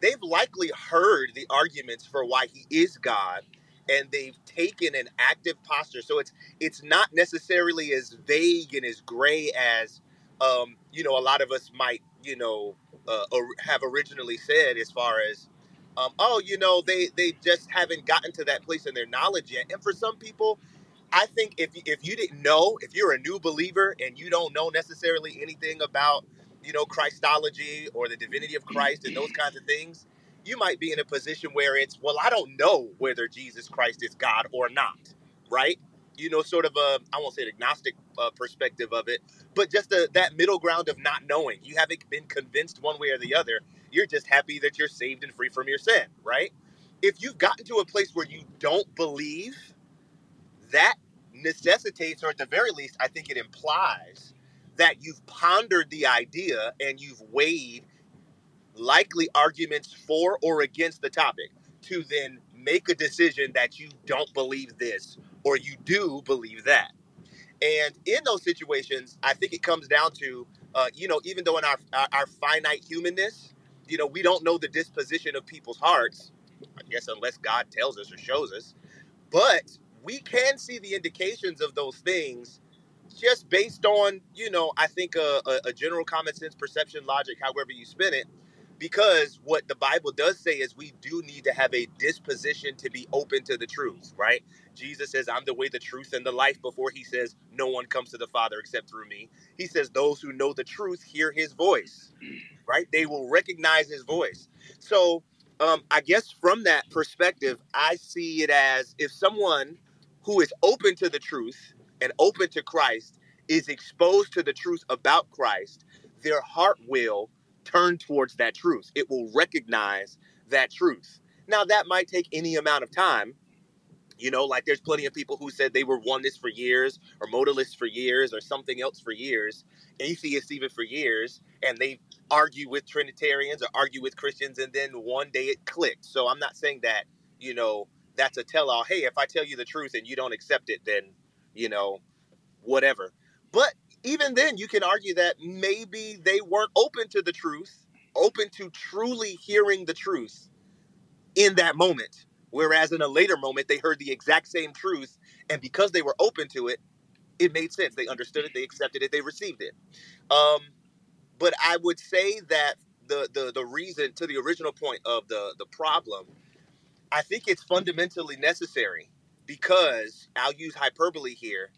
they've likely heard the arguments for why he is God and they've taken an active posture. So it's it's not necessarily as vague and as gray as um, you know a lot of us might you know uh, or have originally said as far as um, oh you know they they just haven't gotten to that place in their knowledge yet. And for some people, I think if if you didn't know, if you're a new believer and you don't know necessarily anything about you know Christology or the divinity of Christ and those kinds of things, you might be in a position where it's well, I don't know whether Jesus Christ is God or not, right? You know, sort of a I won't say an agnostic uh, perspective of it, but just a, that middle ground of not knowing. You haven't been convinced one way or the other. You're just happy that you're saved and free from your sin, right? If you've gotten to a place where you don't believe, that necessitates, or at the very least, I think it implies that you've pondered the idea and you've weighed likely arguments for or against the topic to then make a decision that you don't believe this or you do believe that. And in those situations, I think it comes down to, uh, you know, even though in our, our our finite humanness, you know, we don't know the disposition of people's hearts. I guess unless God tells us or shows us, but we can see the indications of those things just based on you know I think a, a, a general common sense perception logic, however you spin it. Because what the Bible does say is we do need to have a disposition to be open to the truth, right? Jesus says, I'm the way, the truth, and the life before he says, No one comes to the Father except through me. He says, Those who know the truth hear his voice, right? They will recognize his voice. So, um, I guess from that perspective, I see it as if someone who is open to the truth and open to Christ is exposed to the truth about Christ, their heart will turn towards that truth. It will recognize that truth. Now, that might take any amount of time. You know, like there's plenty of people who said they were oneness for years, or modalists for years, or something else for years, atheists even for years, and they argue with Trinitarians or argue with Christians, and then one day it clicked. So I'm not saying that, you know, that's a tell all. Hey, if I tell you the truth and you don't accept it, then, you know, whatever. But even then, you can argue that maybe they weren't open to the truth, open to truly hearing the truth in that moment. Whereas in a later moment, they heard the exact same truth, and because they were open to it, it made sense. They understood it, they accepted it, they received it. Um, but I would say that the the the reason to the original point of the the problem, I think it's fundamentally necessary because I'll use hyperbole here.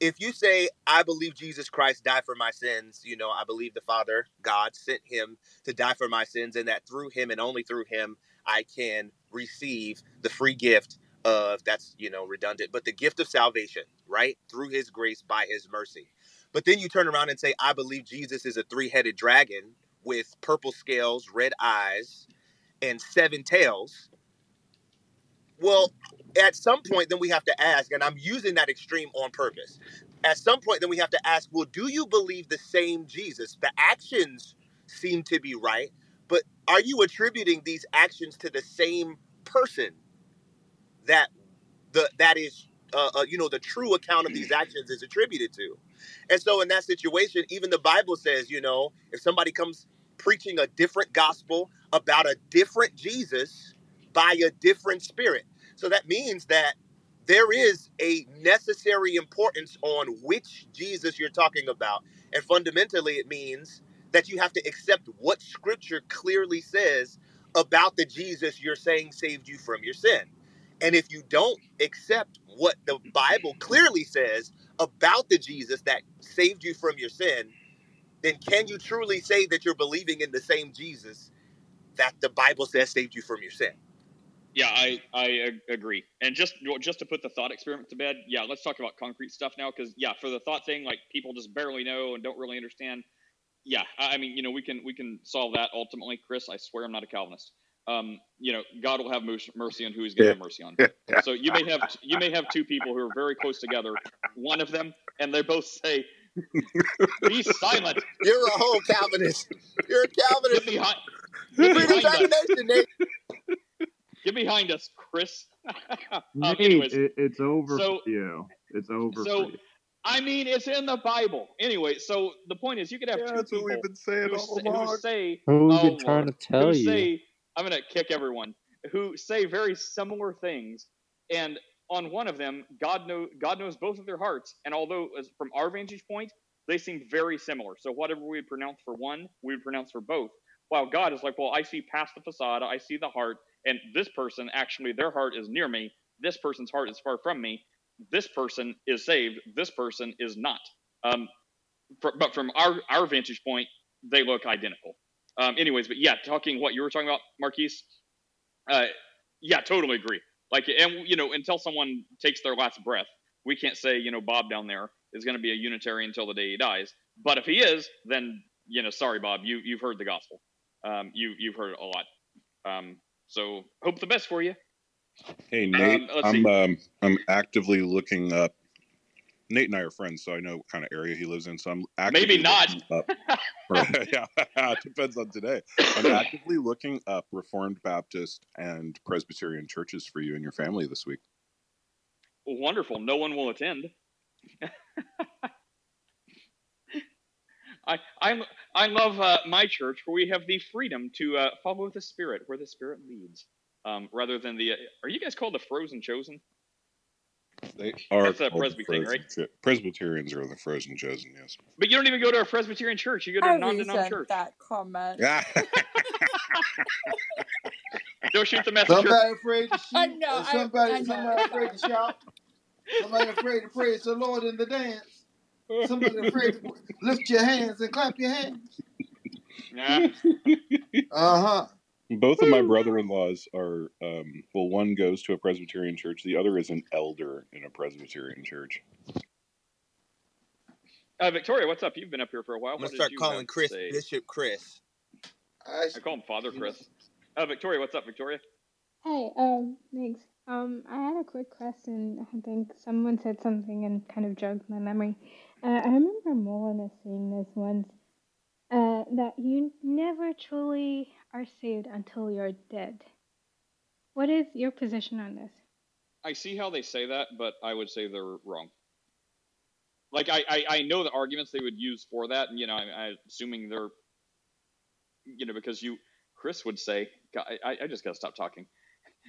If you say i believe jesus christ died for my sins you know i believe the father god sent him to die for my sins and that through him and only through him i can receive the free gift of that's you know redundant but the gift of salvation right? Through his grace by his mercy. But then you turn around and say i believe jesus is a three-headed dragon with purple scales red eyes and seven tails well, at some point, then we have to ask, and I'm using that extreme on purpose. At some point, then we have to ask, well, do you believe the same Jesus? The actions seem to be right, but are you attributing these actions to the same person that the that is uh, uh, you know the true account of these actions is attributed to? And so, in that situation, even the Bible says, you know, if somebody comes preaching a different gospel about a different Jesus, by a different spirit. So that means that there is a necessary importance on which Jesus you're talking about. And fundamentally, it means that you have to accept what scripture clearly says about the Jesus you're saying saved you from your sin. And if you don't accept what the Bible clearly says about the Jesus that saved you from your sin, then can you truly say that you're believing in the same Jesus that the Bible says saved you from your sin? Yeah, I I agree. And just just to put the thought experiment to bed, yeah, let's talk about concrete stuff now because yeah, for the thought thing, like people just barely know and don't really understand. Yeah, I mean, you know, we can we can solve that ultimately, Chris. I swear I'm not a Calvinist. Um, you know, God will have mercy on who He's going to have mercy on. So you may have you may have two people who are very close together. One of them, and they both say, "Be silent." You're a whole Calvinist. You're a Calvinist. Get behind. Get behind. Get behind us, Chris. um, anyways, it, it's over so, for you. It's over so, I mean, it's in the Bible. Anyway, so the point is, you could have yeah, two that's people what we've been saying who, all along. who say, "Who's oh, been trying Lord, to tell you?" Say, I'm going to kick everyone who say very similar things, and on one of them, God know God knows both of their hearts, and although from our vantage point, they seem very similar. So whatever we would pronounce for one, we would pronounce for both. While God is like, well, I see past the facade, I see the heart, and this person actually their heart is near me. This person's heart is far from me. This person is saved. This person is not. Um, for, but from our our vantage point they look identical. Um, anyways but yeah talking what you were talking about marquise uh, yeah totally agree. Like and you know until someone takes their last breath we can't say you know bob down there is going to be a unitarian until the day he dies. But if he is then you know sorry bob you you've heard the gospel. Um, you you've heard it a lot. Um, so hope the best for you. Hey Nate, um, I'm um, I'm actively looking up. Nate and I are friends, so I know what kind of area he lives in. So I'm maybe not. Up, yeah, it depends on today. I'm actively looking up Reformed Baptist and Presbyterian churches for you and your family this week. wonderful. No one will attend. I I I love uh, my church where we have the freedom to uh, follow the Spirit where the Spirit leads, um, rather than the. Uh, are you guys called the Frozen Chosen? They are That's a Presbyterian, right? Presbyterians are the frozen chosen, yes. But you don't even go to a Presbyterian church. You go to a non-denom church. that comment. don't shoot the messenger. Somebody afraid to shoot. I know, I- somebody, I know. somebody afraid to shout. Somebody afraid to praise the Lord in the dance. Somebody afraid to lift your hands and clap your hands. Yeah. Uh huh. Both of my brother-in-laws are um, well. One goes to a Presbyterian church. The other is an elder in a Presbyterian church. Uh, Victoria, what's up? You've been up here for a while. I'm gonna start calling Chris say? Bishop Chris. I, I call him Father Chris. Uh, Victoria, what's up, Victoria? Hi, um, thanks. Um, I had a quick question. I think someone said something and kind of jogged my memory. Uh, I remember Molina saying this once, uh, that you never truly are saved until you're dead. What is your position on this? I see how they say that, but I would say they're wrong. Like I, I, I know the arguments they would use for that, and you know, I, I'm assuming they're, you know, because you, Chris would say, I, I just gotta stop talking.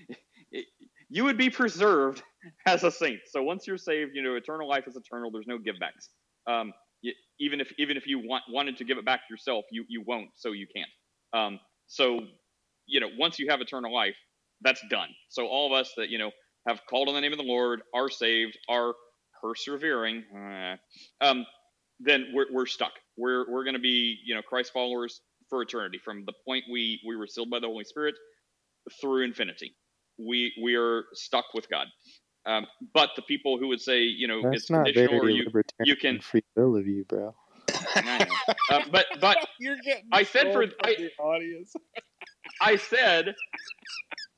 you would be preserved as a saint. So once you're saved, you know, eternal life is eternal. There's no givebacks. Um, y- even if even if you want wanted to give it back to yourself, you you won't, so you can't. Um, so you know, once you have eternal life, that's done. So all of us that you know have called on the name of the Lord, are saved, are persevering, uh, um, then we're, we're stuck. We're we're going to be you know Christ followers for eternity from the point we we were sealed by the Holy Spirit through infinity. We we are stuck with God. Um, but the people who would say you know That's it's not conditional or very you you can free will of you, bro. I know. Uh, but but You're getting I said for I, the audience. I said,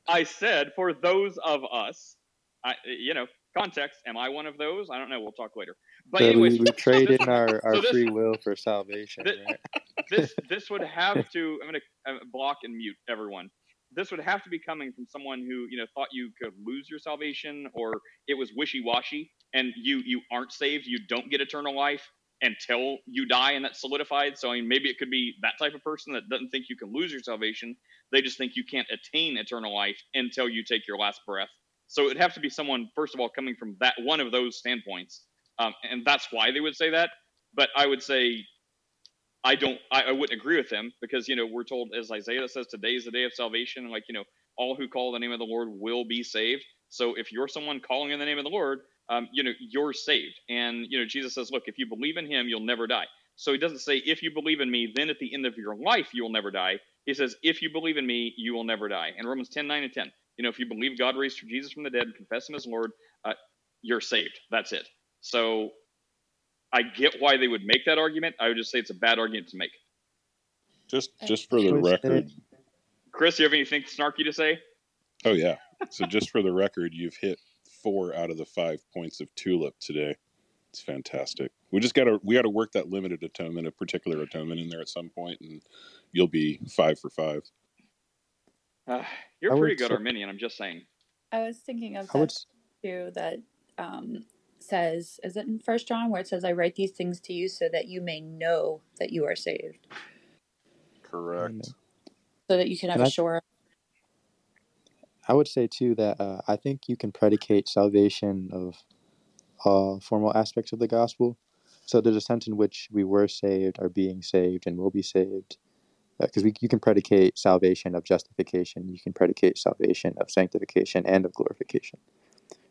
I said for those of us, I, you know, context. Am I one of those? I don't know. We'll talk later. But So anyways, we, we trade in our, our so this- free will for salvation, Thi- right? this this would have to. I'm gonna uh, block and mute everyone. This would have to be coming from someone who you know thought you could lose your salvation, or it was wishy-washy, and you you aren't saved. You don't get eternal life until you die, and that's solidified. So I mean, maybe it could be that type of person that doesn't think you can lose your salvation. They just think you can't attain eternal life until you take your last breath. So it'd have to be someone, first of all, coming from that one of those standpoints, um, and that's why they would say that. But I would say I don't I, I wouldn't agree with them because you know we're told as Isaiah says today is the day of salvation like you know all who call the name of the Lord will be saved. So if you're someone calling in the name of the Lord, um, you know you're saved. And you know Jesus says, look, if you believe in Him, you'll never die. So He doesn't say if you believe in Me, then at the end of your life you will never die. He says if you believe in Me, you will never die. And Romans 10, 9 and 10. You know if you believe God raised Jesus from the dead and confess Him as Lord, uh, you're saved. That's it. So I get why they would make that argument. I would just say it's a bad argument to make. Just just for the record, Chris, you have anything snarky to say? oh yeah. So just for the record, you've hit four out of the five points of tulip today. It's fantastic. We just gotta we gotta work that limited atonement, a particular atonement in there at some point, and you'll be five for five. Uh, you're I pretty good say- Arminian. I'm just saying. I was thinking of I would that too. That um, says, is it in First John where it says, "I write these things to you so that you may know that you are saved, Correct. so that you can have And a I- sure." I would say too that uh, I think you can predicate salvation of uh, formal aspects of the gospel. So there's a sense in which we were saved, are being saved, and will be saved. Because we you can predicate salvation of justification, you can predicate salvation of sanctification and of glorification.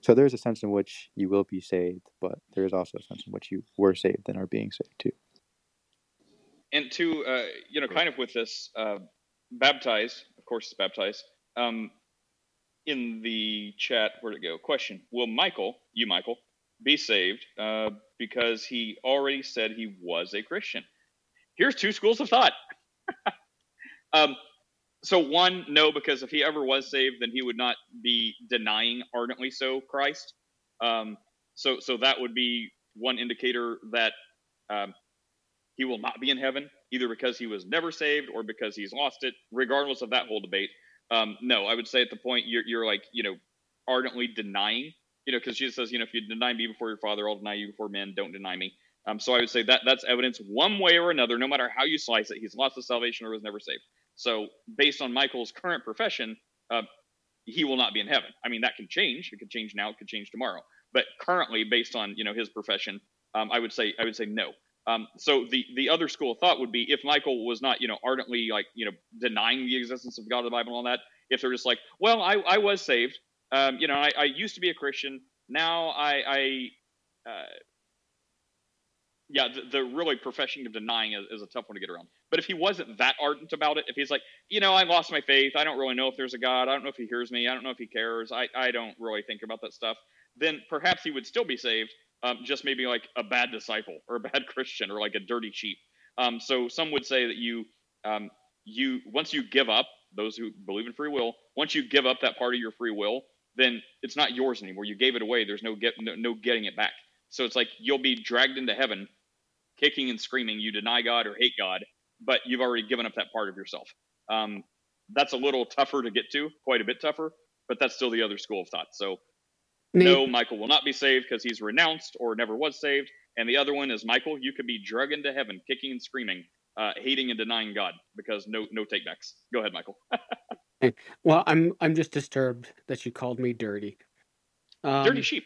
So there is a sense in which you will be saved, but there is also a sense in which you were saved and are being saved too. And to uh, you know, kind of with this, uh, baptize. Of course, it's baptize. Um, in the chat, where'd it go? Question: Will Michael, you Michael, be saved uh, because he already said he was a Christian? Here's two schools of thought. um, so one, no, because if he ever was saved, then he would not be denying ardently so Christ. Um, so so that would be one indicator that um, he will not be in heaven, either because he was never saved or because he's lost it. Regardless of that whole debate, um, no, I would say at the point you're you're like you know ardently denying, you know, because Jesus says, you know, if you deny me before your Father, I'll deny you before men. Don't deny me. Um, so I would say that that's evidence one way or another, no matter how you slice it, he's lost his salvation or was never saved. So based on Michael's current profession, uh, he will not be in heaven. I mean, that can change. It could change now. It could change tomorrow. But currently, based on you know his profession, um, I would say I would say no. Um, so the the other school of thought would be if Michael was not you know ardently like you know denying the existence of God, of the Bible, and all that. If they're just like, well, I, I was saved, um, you know, I, I used to be a Christian. Now I, I uh, yeah, the, the, really profession of denying is, is, a tough one to get around. But if he wasn't that ardent about it, if he's like, you know, I lost my faith, I don't really know if there's a God, I don't know if he hears me, I don't know if he cares, I, I don't really think about that stuff, then perhaps he would still be saved, um, just maybe like a bad disciple or a bad Christian or like a dirty sheep. Um, so some would say that you, um, you once you give up, those who believe in free will, once you give up that part of your free will, then it's not yours anymore. You gave it away. There's no get no, no getting it back. So it's like you'll be dragged into heaven kicking and screaming, you deny God or hate God, but you've already given up that part of yourself. Um, that's a little tougher to get to, quite a bit tougher, but that's still the other school of thought. So, Nate. no, Michael will not be saved because he's renounced or never was saved. And the other one is Michael, you could be drug into heaven, kicking and screaming, uh, hating and denying God because no no takebacks. Go ahead, Michael. well, I'm I'm just disturbed that you called me dirty. Um, dirty sheep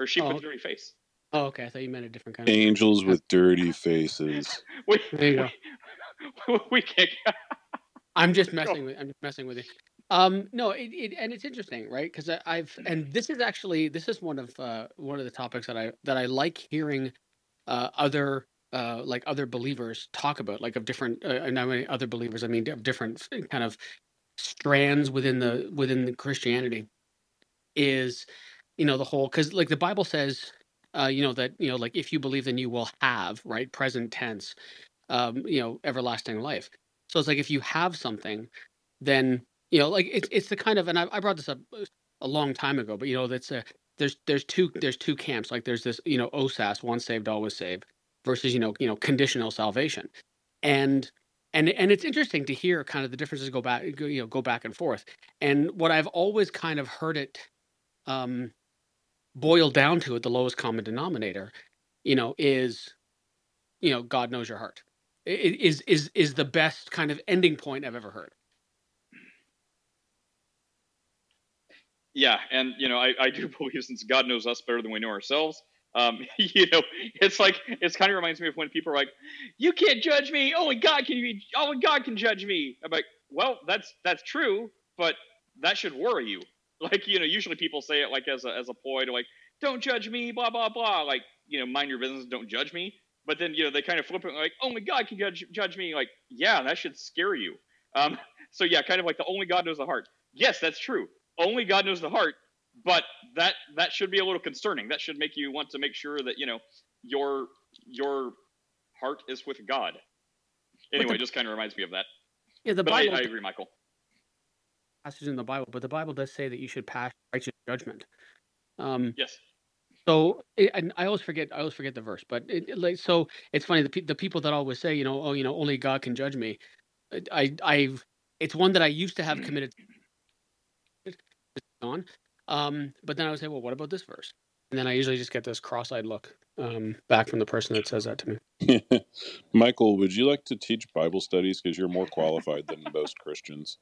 or sheep oh, with dirty face. Oh, okay. I thought you meant a different kind of angels with dirty faces. we, there you we, we can't. I'm just messing with. I'm just messing with you. Um, no, it, it and it's interesting, right? Because I've and this is actually this is one of uh, one of the topics that I that I like hearing uh, other uh, like other believers talk about, like of different. Uh, and I mean other believers. I mean of different kind of strands within the within the Christianity. Is you know the whole because like the Bible says uh, you know that you know like if you believe then you will have right present tense um, you know everlasting life. So it's like if you have something then you know like it's it's the kind of and I, I brought this up uh, a long time ago but you know that's a there's there's two there's two camps. Like there's this you know osas once saved always saved versus you know you know conditional salvation. And and and it's interesting to hear kind of the differences go back you know go back and forth. And what i've always kind of heard it um boil down to at the lowest common denominator, you know, is, you know, God knows your heart. Is is is the best kind of ending point I've ever heard. Yeah, and you know, I, I do believe since God knows us better than we know ourselves, um, you know, it's like it's kind of reminds me of when people are like, "You can't judge me. Only God can. You be, only God can judge me." I'm like, "Well, that's that's true, but that should worry you. Like, you know, usually people say it like as a as a ploy to like, don't judge me, blah blah blah. Like, you know, mind your business, don't judge me. But then, you know, they kind of flip it like, only God can judge judge me. Like, yeah, that should scare you. Um, so yeah, kind of like the only God knows the heart. Yes, that's true. Only God knows the heart, but that that should be a little concerning. That should make you want to make sure that you know your your heart is with God. Anyway, the, just kind of reminds me of that. Yeah, the but Bible. I, I agree, Michael passage in the Bible, but the Bible does say that you should pass righteous judgment. Um, yes. So, and I always forget, I always forget the verse, but it, like, so it's funny. The, the people that always say, you know, oh, you know, only God can judge me. I, I've, it's one that I used to have committed on. Um, but then I would say, well, what about this verse? And then I usually just get this cross-eyed look um, back from the person that says that to me. Michael, would you like to teach Bible studies because you're more qualified than most Christians?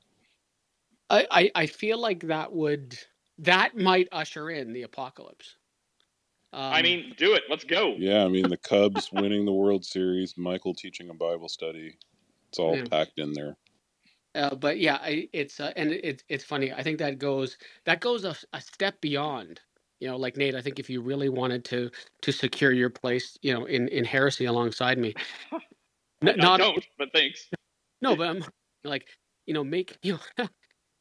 I, I, I feel like that would that might usher in the apocalypse. Um, I mean, do it. Let's go. Yeah, I mean the Cubs winning the World Series, Michael teaching a Bible study. It's all yeah. packed in there. Uh, but yeah, I, it's uh, and it's it's funny. I think that goes that goes a, a step beyond. You know, like Nate. I think if you really wanted to to secure your place, you know, in in heresy alongside me, n- not don't, but thanks. No, but I'm like, you know, make you know,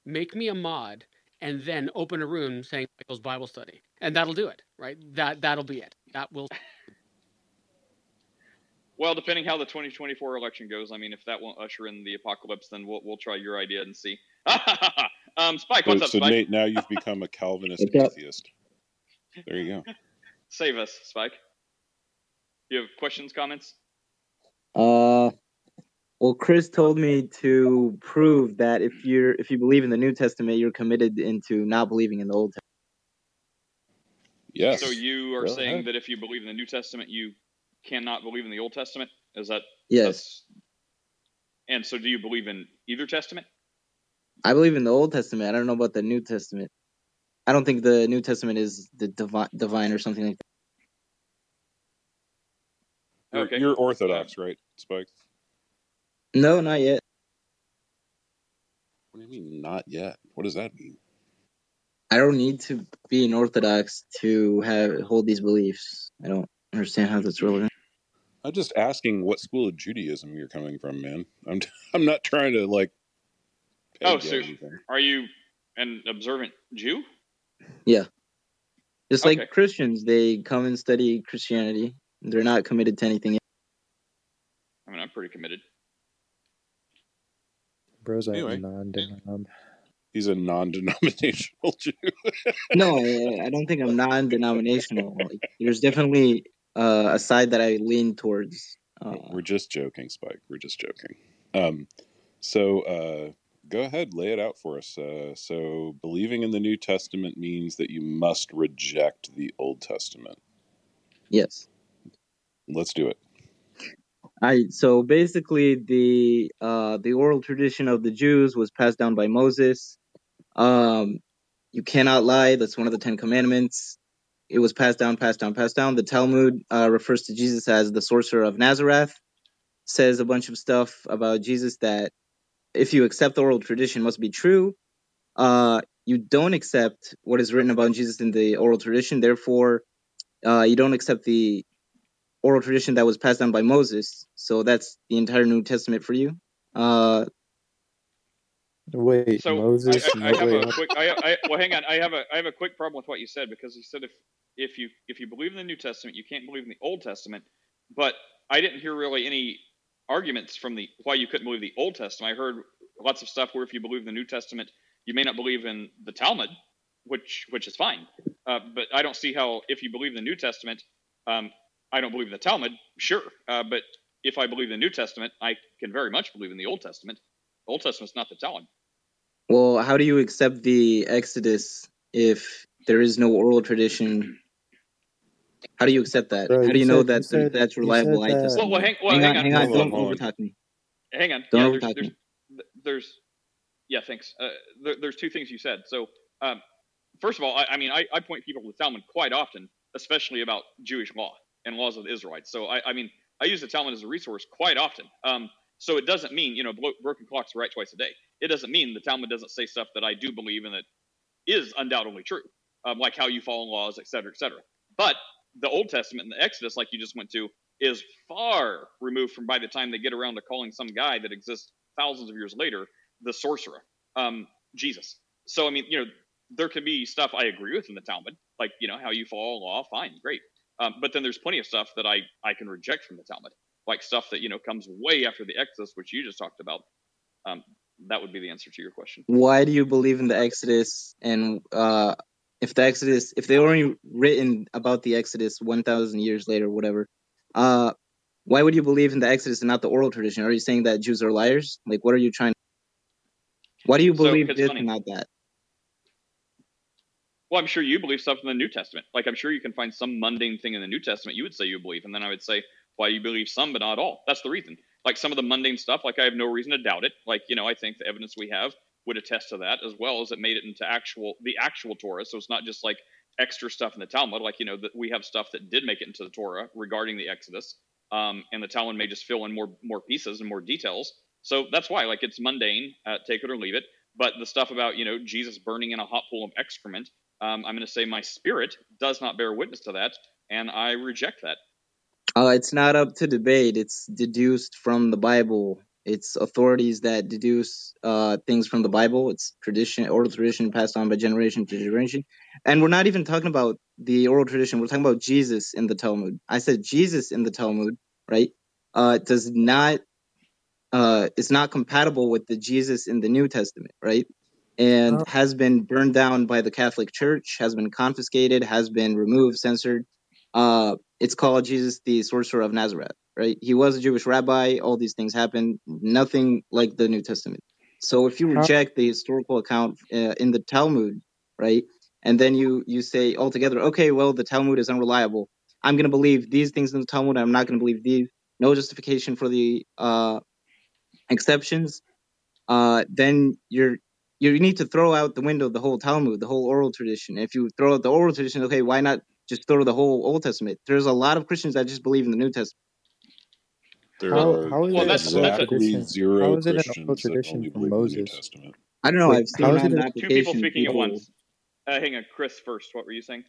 make me a mod and then open a room saying Michael's Bible study, and that'll do it, right? That that'll be it. That will. Well, depending how the 2024 election goes, I mean, if that won't usher in the apocalypse, then we'll we'll try your idea and see. um, Spike, what's so, up, so Spike? Nate, now you've become a Calvinist atheist. There you go. Save us, Spike. You have questions, comments? Uh, well, Chris told me to prove that if you're if you believe in the New Testament, you're committed into not believing in the Old Testament. Yes. So you are saying that if you believe in the New Testament, you cannot believe in the Old Testament? Is that yes? And so, do you believe in either Testament? I believe in the Old Testament. I don't know about the New Testament. I don't think the New Testament is the divine, divine or something like that. You're, Okay. you're Orthodox, right, Spike? No, not yet. What do you mean, not yet? What does that mean? I don't need to be an Orthodox to have hold these beliefs. I don't understand how that's relevant. I'm just asking what school of Judaism you're coming from, man. I'm I'm not trying to like. Oh, so anything. are you an observant Jew? Yeah, just like Christians, they come and study Christianity. They're not committed to anything. I mean, I'm pretty committed. Bro's a Anyway. non-denom. He's a non-denominational Jew. No, I, don't think I'm non-denominational. Like, there's definitely uh, a side that I lean towards. Uh, We're just joking, Spike. We're just joking. Um, so uh, go ahead, lay it out for us. Uh, so believing in the New Testament means that you must reject the Old Testament. yes. Let's do it. I so basically the uh the oral tradition of the Jews was passed down by Moses. Um you cannot lie, that's one of the 10 commandments. It was passed down, passed down, passed down. The Talmud uh refers to Jesus as the sorcerer of Nazareth. Says a bunch of stuff about Jesus that if you accept the oral tradition must be true. Uh you don't accept what is written about Jesus in the oral tradition, therefore uh you don't accept the oral tradition that was passed down by Moses. So that's the entire New Testament for you. Uh, Wait, So Moses? I, I, I have wait, a quick. I, well, hang on. I have a I have a quick problem with what you said because you said if if you if you believe in the New Testament, you can't believe in the Old Testament. But I didn't hear really any arguments from the why you couldn't believe the Old Testament. I heard lots of stuff where if you believe in the New Testament, you may not believe in the Talmud, which which is fine. Uh, but I don't see how if you believe in the New Testament, um, I don't believe in the Talmud. Sure, uh, but if I believe in the New Testament, I can very much believe in the Old Testament. The Old Testament's not the Talmud. Well, how do you accept the Exodus if there is no oral tradition? How do you accept that? Bro, how do you you know said- that you said- that's reliable? I that- just Well, well, hang, well, hang, hang on, on. hang on, on, don't hold on. overtalk me. Hang on. Don't yeah, overtalk there's, there's, me. there's, yeah, thanks. Uh, there, there's two things you said. So, um, first of all, I, I mean, I, I point people to the Talmud quite often, especially about Jewish law and laws of the Israelites. So, I, I mean, I use the Talmud as a resource quite often. Um, so it doesn't mean, you know, blo- broken clocks are right twice a day. It doesn't mean the Talmud doesn't say stuff that I do believe and that is undoubtedly true, um, like how you follow laws, et cetera, et cetera. But the Old Testament and the Exodus, like you just went to, is far removed from by the time they get around to calling some guy that exists thousands of years later the sorcerer, um, Jesus. So I mean, you know, there can be stuff I agree with in the Talmud, like you know how you follow law, fine, great. Um, but then there's plenty of stuff that I I can reject from the Talmud, like stuff that you know comes way after the Exodus, which you just talked about. Um, that would be the answer to your question. Why do you believe in the Exodus? And uh, if the Exodus, if they were only written about the Exodus one thousand years later, whatever, uh, why would you believe in the Exodus and not the oral tradition? Are you saying that Jews are liars? Like, what are you trying? Why do you So, believe it's this funny. and not that? Well, I'm sure you believe stuff in the New Testament. Like I'm sure you can find some mundane thing in the New Testament you would say you believe, and then I would say why you believe some but not all. That's the reason. Like some of the mundane stuff, like I have no reason to doubt it. Like you know, I think the evidence we have would attest to that, as well as it made it into actual the actual Torah. So it's not just like extra stuff in the Talmud. Like you know, that we have stuff that did make it into the Torah regarding the Exodus, um, and the Talmud may just fill in more more pieces and more details. So that's why, like, it's mundane, uh, take it or leave it. But the stuff about you know Jesus burning in a hot pool of excrement, um, I'm going to say my spirit does not bear witness to that, and I reject that. Uh, it's not up to debate. It's deduced from the Bible. It's authorities that deduce uh, things from the Bible. It's tradition, oral tradition passed on by generation to generation. And we're not even talking about the oral tradition. We're talking about Jesus in the Talmud. I said Jesus in the Talmud, right? Uh, does not, uh, it's not compatible with the Jesus in the New Testament, right? And Oh. has been burned down by the Catholic Church, has been confiscated, has been removed, censored. Uh, it's called Jesus the Sorcerer of Nazareth, right? He was a Jewish rabbi. All these things happened. Nothing like the New Testament. So if you reject the historical account uh, in the Talmud, right, and then you you say altogether, okay, well the Talmud is unreliable. I'm going to believe these things in the Talmud. I'm not going to believe these. No justification for the uh, exceptions. Uh, then you're you need to throw out the window the whole Talmud, the whole oral tradition. If you throw out the oral tradition, okay, why not just throw the whole Old Testament? There's a lot of Christians that just believe in the New Testament. There How, are how is Well, it that's- an oral that's a- exactly zero How is it an oral Christians that tradition only from in the New Moses? Testament. I don't know. Wait, I've seen how is it the a- Two people application speaking at once. Uh, hang on, Chris first. What were you saying?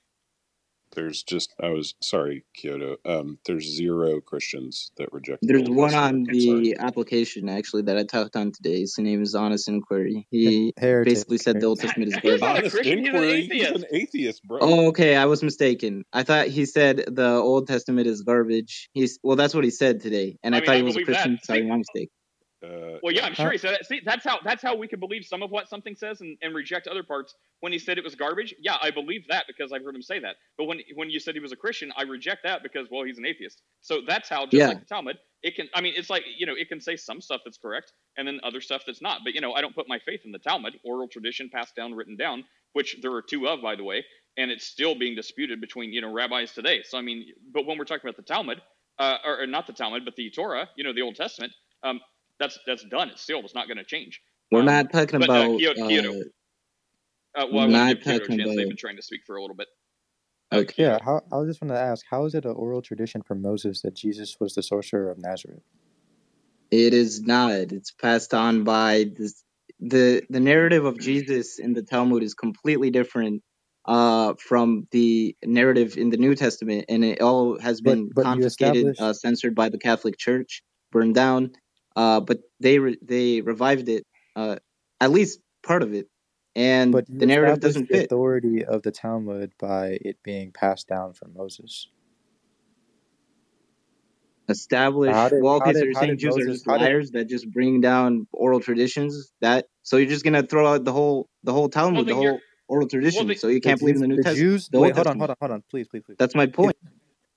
There's just I was sorry, Kyoto. Um, there's zero Christians that reject. There's Old one Testament. on I'm sorry. the application actually that I talked on today. His name is Honest Inquiry. He Heretic. basically said the Old Testament is He's garbage. Honest Christian. He's an inquiry. He's an atheist, bro. Oh, okay. I was mistaken. I thought he said the Old Testament is garbage. He's well, that's what he said today, and I, I mean, thought I he was a believe that. Christian. Sorry, my mistake. Uh, Well, yeah, I'm sure he said that. See, that's how that's how we can believe some of what something says and, and reject other parts. When he said it was garbage, yeah, I believe that because I've heard him say that. But when when you said he was a Christian, I reject that because well, he's an atheist. So that's how, just Yeah. like the Talmud, it can. I mean, it's like you know, it can say some stuff that's correct and then other stuff that's not. But you know, I don't put my faith in the Talmud, oral tradition passed down, written down, which there are two of, by the way, and it's still being disputed between you know rabbis today. So I mean, but when we're talking about the Talmud, uh, or, or not the Talmud, but the Torah, you know, the Old Testament, um, that's that's done. It's sealed. It's not going to change. We're Um, not talking but, uh, about. Kyoto- Kyoto. uh, Uh, well, we're want not to give Kyoto a talking chance. They've been trying to speak for a little bit. Okay. Yeah, how, I just want to ask, how is it an oral tradition from Moses that Jesus was the sorcerer of Nazareth? It is not. It's passed on by this, the the narrative of Jesus in the Talmud is completely different uh, from the narrative in the New Testament, and it all has been but you confiscated, uh, censored by the Catholic Church, burned down. Uh, but they re- they revived it, uh, at least part of it, and but the narrative doesn't the fit. authority of the Talmud by it being passed down from Moses. Established. How did Well, how okay, so did you're how saying did Jews are Moses just how did liars that just bring down oral traditions. That so you're just gonna throw out the whole the whole Well, Talmud, the then you're whole oral well, tradition. the, So you the can't believe in Jews the New the Testament, Jews the Old wait hold on Testament. hold on hold on please please please That's my if point.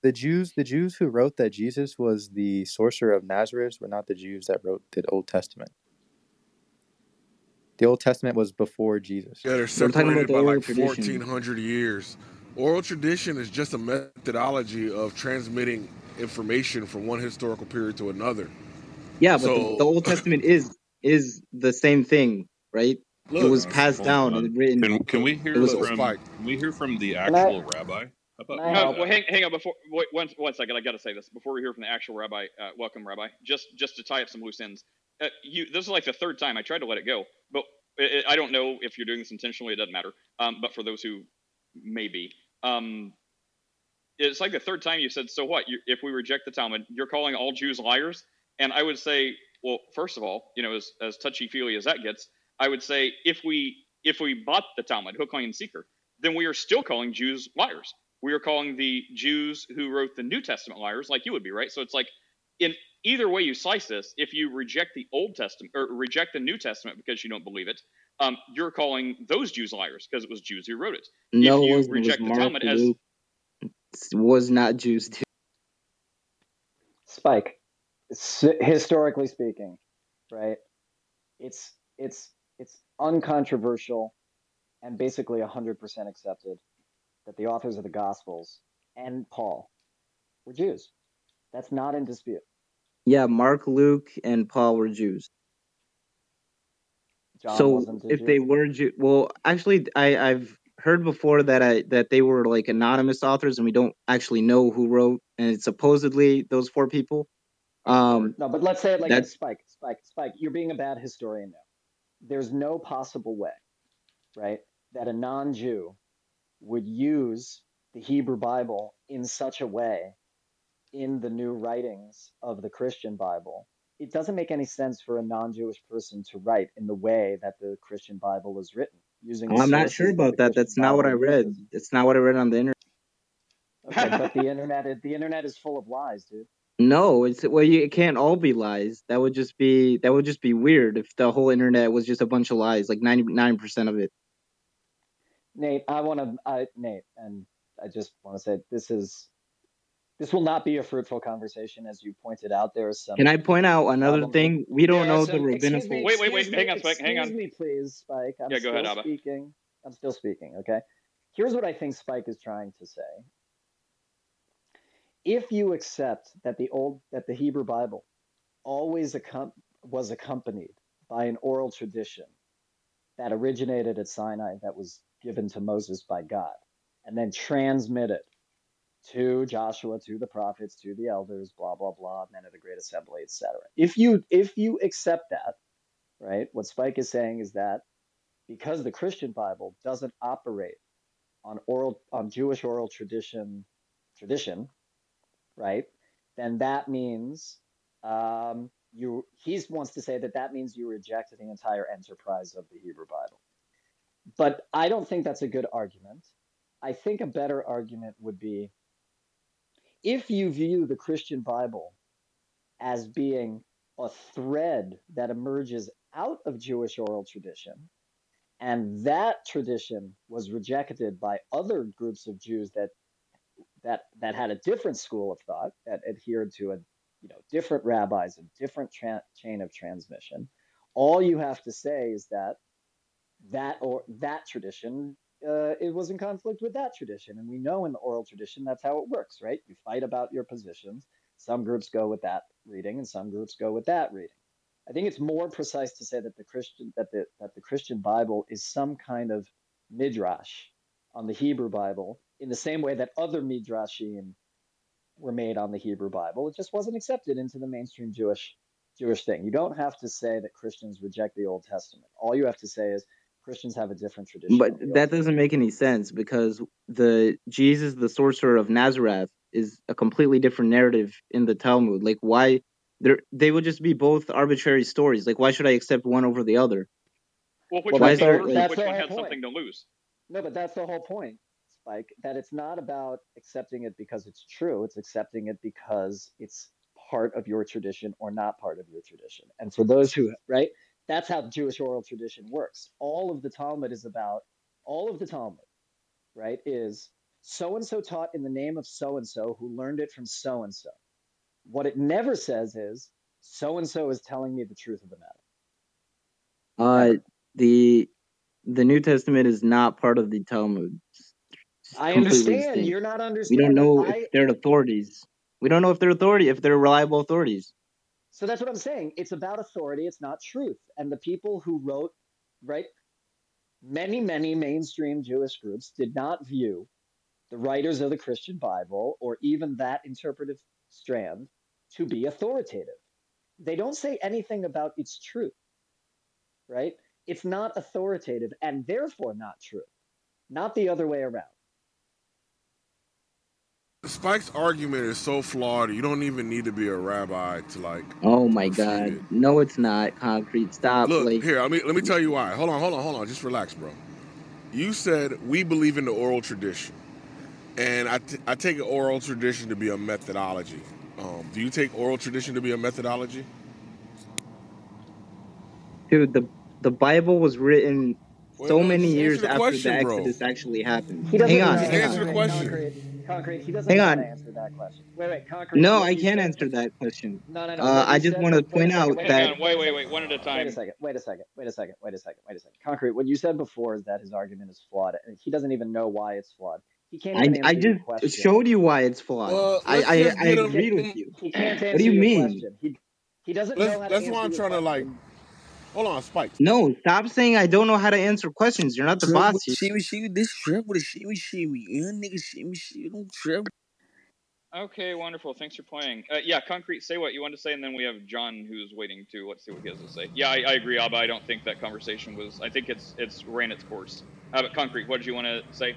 The Jews the Jews who wrote that Jesus was the sorcerer of Nazareth were not the Jews that wrote the Old Testament. The Old Testament was before Jesus. Yeah, they're We're talking separated about by oral like 1400 years. Oral tradition is just a methodology of transmitting information from one historical period to another. Yeah, but the, the Old Testament is is the same thing, right? It was passed down on. and written. Can can we hear from Spike. can we hear from the Can I actual rabbi? How about can No, well, hang, hang on. Before wait, one, one second, I got to say this before we hear from the actual rabbi. Uh, welcome, rabbi. Just just to tie up some loose ends. Uh, you, this is like the third time I tried to let it go, but it, it, I don't know if you're doing this intentionally. It doesn't matter. Um, but for those who may be, um, it's like the third time you said, "So what? You, if we reject the Talmud, you're calling all Jews liars?" And I would say, well, first of all, you know, as as touchy feely as that gets, I would say if we if we bought the Talmud, hook, line, and seeker, then we are still calling Jews liars. We are calling the Jews who wrote the New Testament liars, like you would be, right? So it's like, in either way you slice this, if you reject the Old Testament or reject the New Testament because you don't believe it, um, you're calling those Jews liars because it was Jews who wrote it. No, if you wasn't. It was reject the Talmud as Luke. It was not Jews. Dude. Spike, s- historically speaking, right? It's it's it's uncontroversial and basically 100% accepted that the authors of the Gospels and Paul were Jews. That's not in dispute. Yeah, Mark, Luke, and Paul were Jews. John So if Jew. they were Jew, well, actually, I, I've heard before that I that they were like anonymous authors, and we don't actually know who wrote, and it's supposedly those four people. Um, No, but let's say it like that Spike, Spike, Spike. You're being a bad historian now. There's no possible way, right, that a non-Jew would use the Hebrew Bible in such a way in the new writings of the Christian Bible. It doesn't make any sense for a non-Jewish person to write in the way that the Christian Bible was written, using the I'm not sure about that. Christian That's not what I read. uses. That's not what I read on the internet. Okay, but the internet, is- the internet is full of lies, dude. No, it's well, you, it can't all be lies. That would just be that would just be weird if the whole internet was just a bunch of lies, like ninety nine percent of it. Nate, I want to, I, Nate, and I just want to say this is, this will not be a fruitful conversation, as you pointed out. There is some Can I point out another problem. thing? We don't There are know the some. Excuse me. rabbinical. Wait, wait, wait. Me. Hang on, Spike. Hang Excuse on. me, please, Spike. I'm Yeah, go still ahead, Abba. speaking. I'm still speaking. Okay. Here's what I think Spike is trying to say. If you accept that the old, that the Hebrew Bible always accom- was accompanied by an oral tradition, that originated at Sinai that was given to Moses by God and then transmitted to Joshua, to the prophets, to the elders, blah blah blah, men of the great assembly, etc. If you if you accept that, right, what Spike is saying is that because the Christian Bible doesn't operate on oral on Jewish oral tradition tradition, right, then that means um, you he wants to say that that means you reject the entire enterprise of the Hebrew Bible. But I don't think that's a good argument. I think a better argument would be if you view the Christian Bible as being a thread that emerges out of Jewish oral tradition, and that tradition was rejected by other groups of Jews that that that had a different school of thought that adhered to a you know different rabbis and different tra- chain of transmission. All you have to say is that that or that tradition uh, it was in conflict with that tradition. And we know in the oral tradition that's how it works, right? You fight about your positions. Some groups go with that reading, and some groups go with that reading. I think it's more precise to say that the Christian that the that the Christian Bible is some kind of midrash on the Hebrew Bible in the same way that other midrashim were made on the Hebrew Bible. It just wasn't accepted into the mainstream Jewish Jewish thing. You don't have to say that Christians reject the Old Testament. All you have to say is Christians have a different tradition. But that doesn't make any sense because the Jesus, the sorcerer of Nazareth, is a completely different narrative in the Talmud. Like, why? They would just be both arbitrary stories. Like, why should I accept one over the other? Well, which well, one, there, like, which one had point. something to lose? No, but that's the whole point, Spike. That it's not about accepting it because it's true. It's accepting it because it's part of your tradition or not part of your tradition. And for those who, right? That's how the Jewish oral tradition works. All of the Talmud is about, all of the Talmud, right, is so and so taught in the name of so and so who learned it from so and so. What it never says is so and so is telling me the truth of the matter. Uh, the the New Testament is not part of the Talmud. I understand. You're not understanding. We don't know I, if they're authorities. We don't know if they're authority, if they're reliable authorities. So that's what I'm saying. It's about authority, it's not truth. And the people who wrote, right, many, many mainstream Jewish groups did not view the writers of the Christian Bible or even that interpretive strand to be authoritative. They don't say anything about its truth, right? It's not authoritative and therefore not true, not the other way around. Spike's argument is so flawed. You don't even need to be a rabbi to like. Oh my god! It. No, it's not concrete. Stop. Look like... here. Let me let me tell you why. Hold on, hold on, hold on. Just relax, bro. You said we believe in the oral tradition, and I, t- I take oral tradition to be a methodology. Um, do you take oral tradition to be a methodology? Dude, the the Bible was written so many years after question, the Exodus bro. actually happened. Hang on, hang answer on. the question. Concrete. He doesn't Hang on. answer that question. Wait, wait, concrete. No, I can't answer that question. No, no, no. Uh, I just want to point out wait, that. Wait, wait, wait. One at a time. Wait a second. Wait a second. Wait a second. Wait a second. Wait a second. Concrete. What you said before is that his argument is flawed. He doesn't even know why it's flawed. He can't. I, I just showed you why it's flawed. Well, I I, I agreed with you. He can't answer what do you mean? He, he doesn't let's, know how to That's why I'm trying to like Hold on, Spike. No, stop saying I don't know how to answer questions. You're not the boss. Shimmy, shimmy, this trip with a shimmy, shimmy. Yeah, nigga, shimmy, shimmy, don't trip. Okay, wonderful. Thanks for playing. Uh, yeah, concrete. Say what you want to say, and then we have John, who's waiting to. Let's see what he has to say. Yeah, I, I agree, Abba. I don't think that conversation was. I think it's it's ran its course. How about concrete? What did you want to say?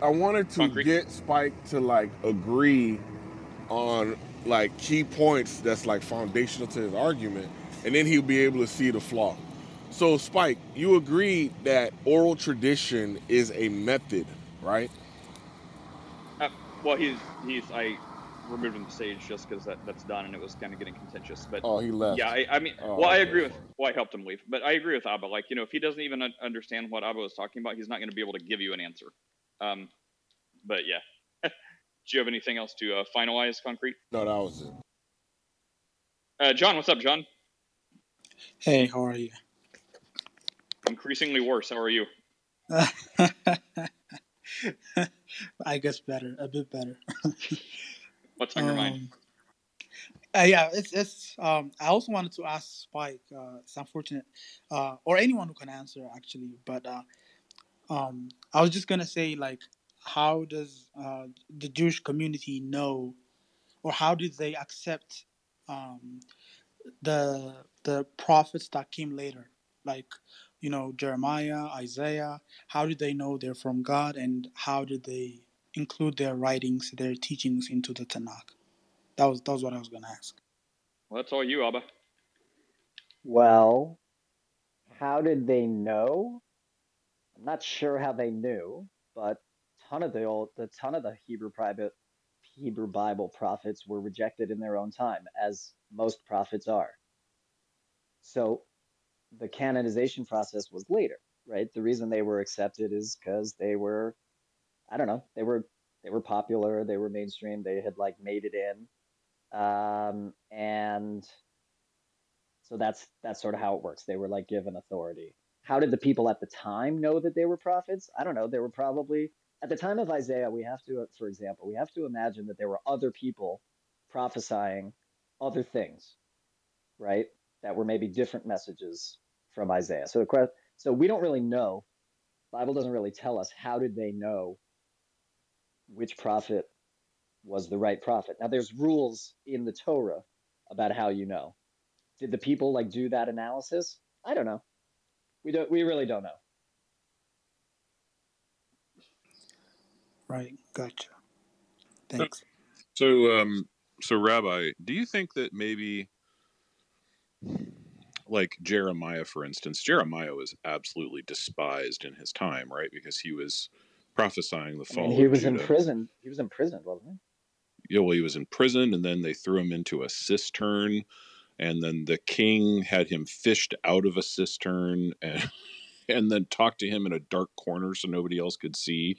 I wanted to concrete. get Spike to like agree on like key points that's like foundational to his argument, and then he'll be able to see the flaw. So, Spike, you agree that oral tradition is a method, right? Uh, well, he's he's I removed him from the stage just because that, that's done and it was kind of getting contentious. But oh, he left. Yeah, I, I mean, oh, well. I agree with. Well, I helped him leave, but I agree with Abba. Like, you know, if he doesn't even understand what Abba was talking about, he's not going to be able to give you an answer. Um, but yeah, do you have anything else to uh, finalize, Concrete? No, that was it. Uh, John, what's up, John? Hey, how are you? Increasingly worse. How are you? I guess better, a bit better. What's on um, your mind? Uh, yeah, it's it's. Um, I also wanted to ask Spike. Uh, it's unfortunate, uh, or anyone who can answer actually. But uh, um, I was just gonna say, like, how does uh, the Jewish community know, or how did they accept um, the the prophets that came later, like you know Jeremiah, Isaiah? How did they know they're from God, and how did they include their writings, their teachings into the Tanakh? That was that was what I was gonna ask. Well, that's all you, Abba. Well, how did they know? I'm not sure how they knew, but ton of the old, the ton of the Hebrew private Hebrew Bible prophets were rejected in their own time, as most prophets are. So the canonization process was later, right? The reason they were accepted is because they were, I don't know, they were they were popular, they were mainstream, they had like made it in, um, and so that's that's sort of how it works. They were like given authority. How did the people at the time know that they were prophets? I don't know. They were probably at the time of Isaiah. We have to, uh, for example, we have to imagine that there were other people prophesying other things, right? That were maybe different messages from Isaiah. So the question, so we don't really know. Bible doesn't really tell us how did they know which prophet was the right prophet. Now there's rules in the Torah about how you know. Did the people like do that analysis? I don't know. We don't we really don't know. Right. Gotcha. Thanks. So um so Rabbi, do you think that maybe like Jeremiah, for instance, Jeremiah was absolutely despised in his time, right? Because he was prophesying the fall. I mean, he was in prison. He was in prison, wasn't he? Yeah, well, he was in prison, and then they threw him into a cistern, and then the king had him fished out of a cistern, and and then talked to him in a dark corner so nobody else could see.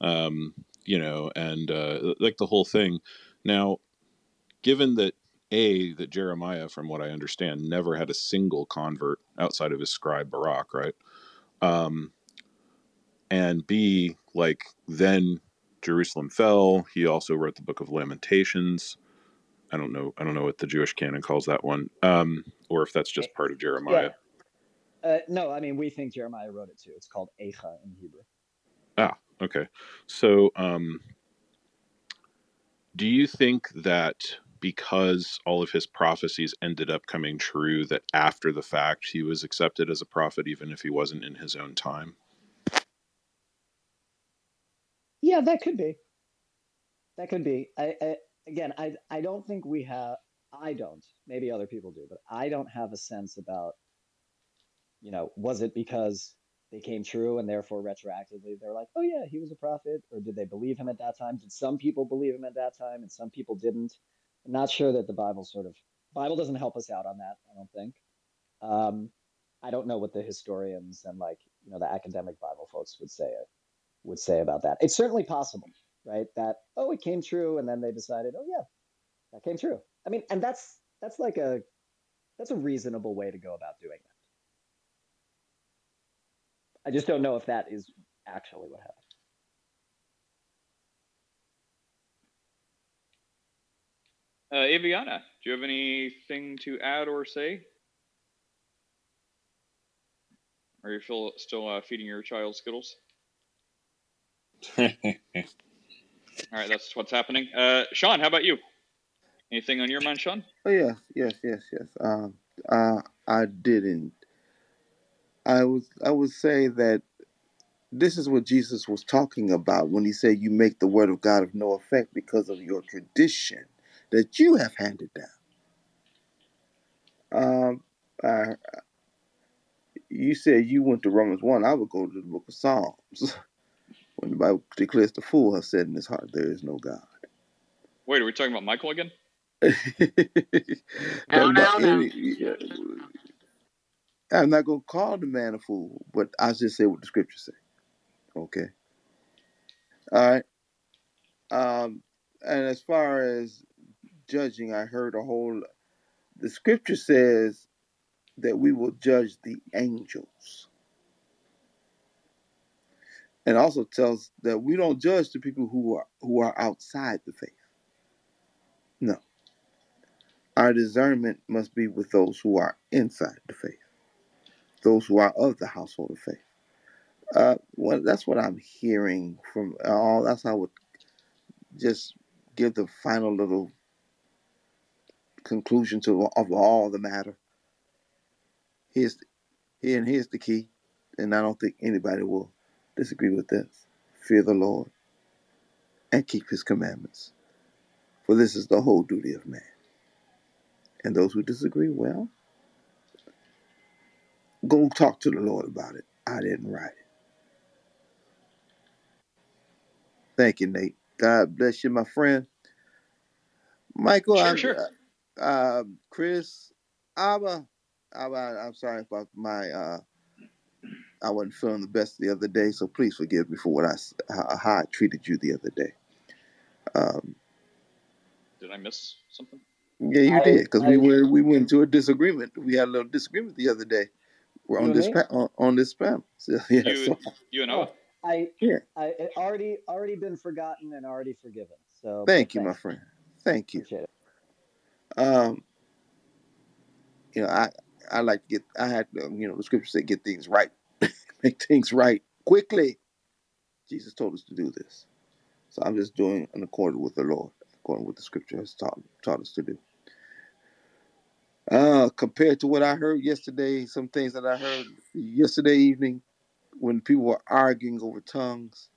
Um, you know, and uh, like the whole thing. Now, given that a that Jeremiah, from what I understand, never had a single convert outside of his scribe Baruch, right? Um, and B, like then Jerusalem fell. He also wrote the Book of Lamentations. I don't know. I don't know what the Jewish canon calls that one, um, or if that's just part of Jeremiah. Yeah. Uh, no, I mean we think Jeremiah wrote it too. It's called Eicha in Hebrew. Ah, okay. So, um, do you think that because all of his prophecies ended up coming true that after the fact he was accepted as a prophet even if he wasn't in his own time? Yeah that could be. That could be. I, I again i i don't think we have i don't maybe other people do but i don't have a sense about you know was it because they came true and therefore retroactively they're like oh yeah he was a prophet or did they believe him at that time did some people believe him at that time and some people didn't I'm not sure that the Bible sort of Bible doesn't help us out on that. I don't think. Um, I don't know what the historians and like you know the academic Bible folks would say would say about that. It's certainly possible, right? That oh, it came true, and then they decided, oh yeah, that came true. I mean, and that's that's like a that's a reasonable way to go about doing that. I just don't know if that is actually what happened. Uh, Aviana, do you have anything to add or say? Are you still still uh, feeding your child Skittles? All right, that's what's happening. Uh, Sean, how about you? Anything on your mind, Sean? Oh yes, yes, yes, yes. Um, uh, I didn't. I was. I would say that this is what Jesus was talking about when he said, "You make the word of God of no effect because of your tradition." that you have handed down. Um, I, you said you went to Romans 1. I would go to the book of Psalms. when the Bible declares the fool has said in his heart, there is no God. Wait, are we talking about Michael again? no, no, no. I'm not going to call the man a fool, but I just say what the scriptures say. Okay. All right. Um, and as far as judging, I heard a whole. The scripture says that we will judge the angels. And also tells that we don't judge the people who are who are outside the faith. No. our discernment must be with those who are inside the faith, those who are of the household of faith. Uh, well, that's what I'm hearing from all. That's how I would just give the final little conclusion to of all the matter. Here's here and here's the key, and I don't think anybody will disagree with this. Fear the Lord and keep his commandments. For this is the whole duty of man. And those who disagree, well, go talk to the Lord about it. I didn't write it. Thank you, Nate. God bless you, my friend. Michael, Sure, I'm, sure. uh, uh, Chris, Abba, Abba, I'm sorry about my, uh, I wasn't feeling the best the other day, so please forgive me for what I, s- how, how I treated you the other day. Um, Did I miss something? yeah, you I, did, because we were we went into a disagreement. We had a little disagreement the other day. We're on and this pa- on, on this panel. So, yeah, You so you and Oh, I, yeah. I it already already been forgotten and already forgiven. So, Thank you, my friend. Thank you. appreciate it. Um, you know, I I like to get. I had um, you know the scripture said get things right, make things right quickly. Jesus told us to do this, so I'm just doing in accordance with the Lord, according with the scripture has taught taught us to do. Uh, compared to what I heard yesterday, some things that I heard yesterday evening when people were arguing over tongues,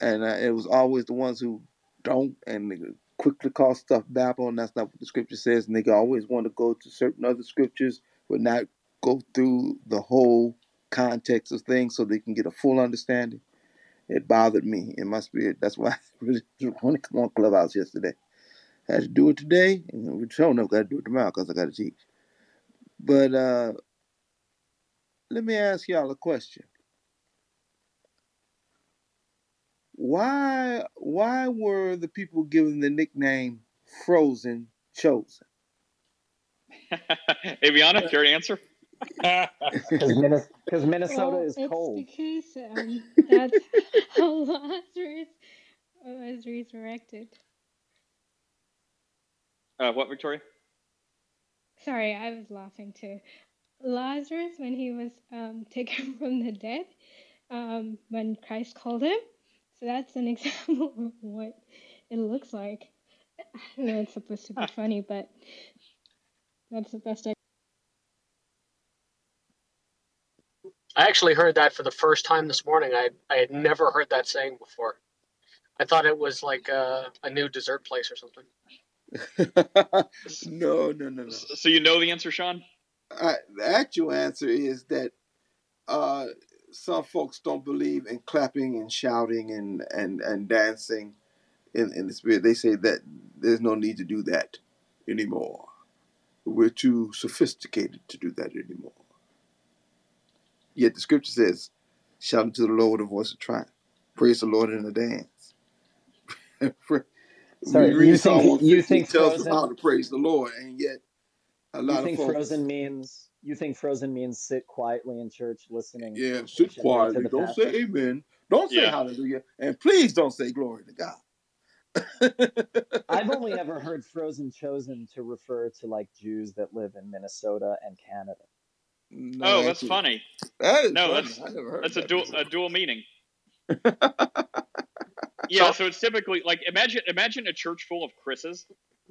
and uh, it was always the ones who don't and they quickly call stuff babble, and that's not what the scripture says. And they always want to go to certain other scriptures, but not go through the whole context of things so they can get a full understanding. It bothered me in my spirit. That's why I really didn't want to come on Clubhouse yesterday. Had to do it today, and we sure enough got to do it tomorrow because I got to teach. But uh, let me ask y'all a question. Why why were the people given the nickname Frozen chosen? Aviana, care to answer? Because Minnesota, Minnesota Well, is it's cold. because um, that's how Lazarus was resurrected. Uh, what, Victoria? Sorry, I was laughing too. Lazarus, when he was um, taken from the dead, um, when Christ called him. So that's an example of what it looks like. I know it's supposed to be funny, but that's the best I. I actually heard that for the first time this morning. I I had never heard that saying before. I thought it was like a, a new dessert place or something. no, no, no, no. So you know the answer, Sean? Uh, the actual answer is that uh, some folks don't believe in clapping and shouting and, and, and dancing in, in the spirit. They say that there's no need to do that anymore. We're too sophisticated to do that anymore. Yet the scripture says, shout unto the Lord with a voice of triumph. Praise the Lord in a dance. Sorry, we read you Psalm think you 150 think tells us how Frozen? to praise the Lord, and yet a You lot of folks, Frozen means you think Frozen means sit quietly in church listening yeah, sit quietly, don't pastor? say amen, don't say Yeah. hallelujah, and please don't say glory to God. I've only ever heard Frozen chosen to refer to like Jews that live in Minnesota and Canada. No, Oh, that's actually, funny. that is No, funny. that's I never that's a dual before. a dual meaning. Yeah, so it's typically like imagine imagine a church full of Chris's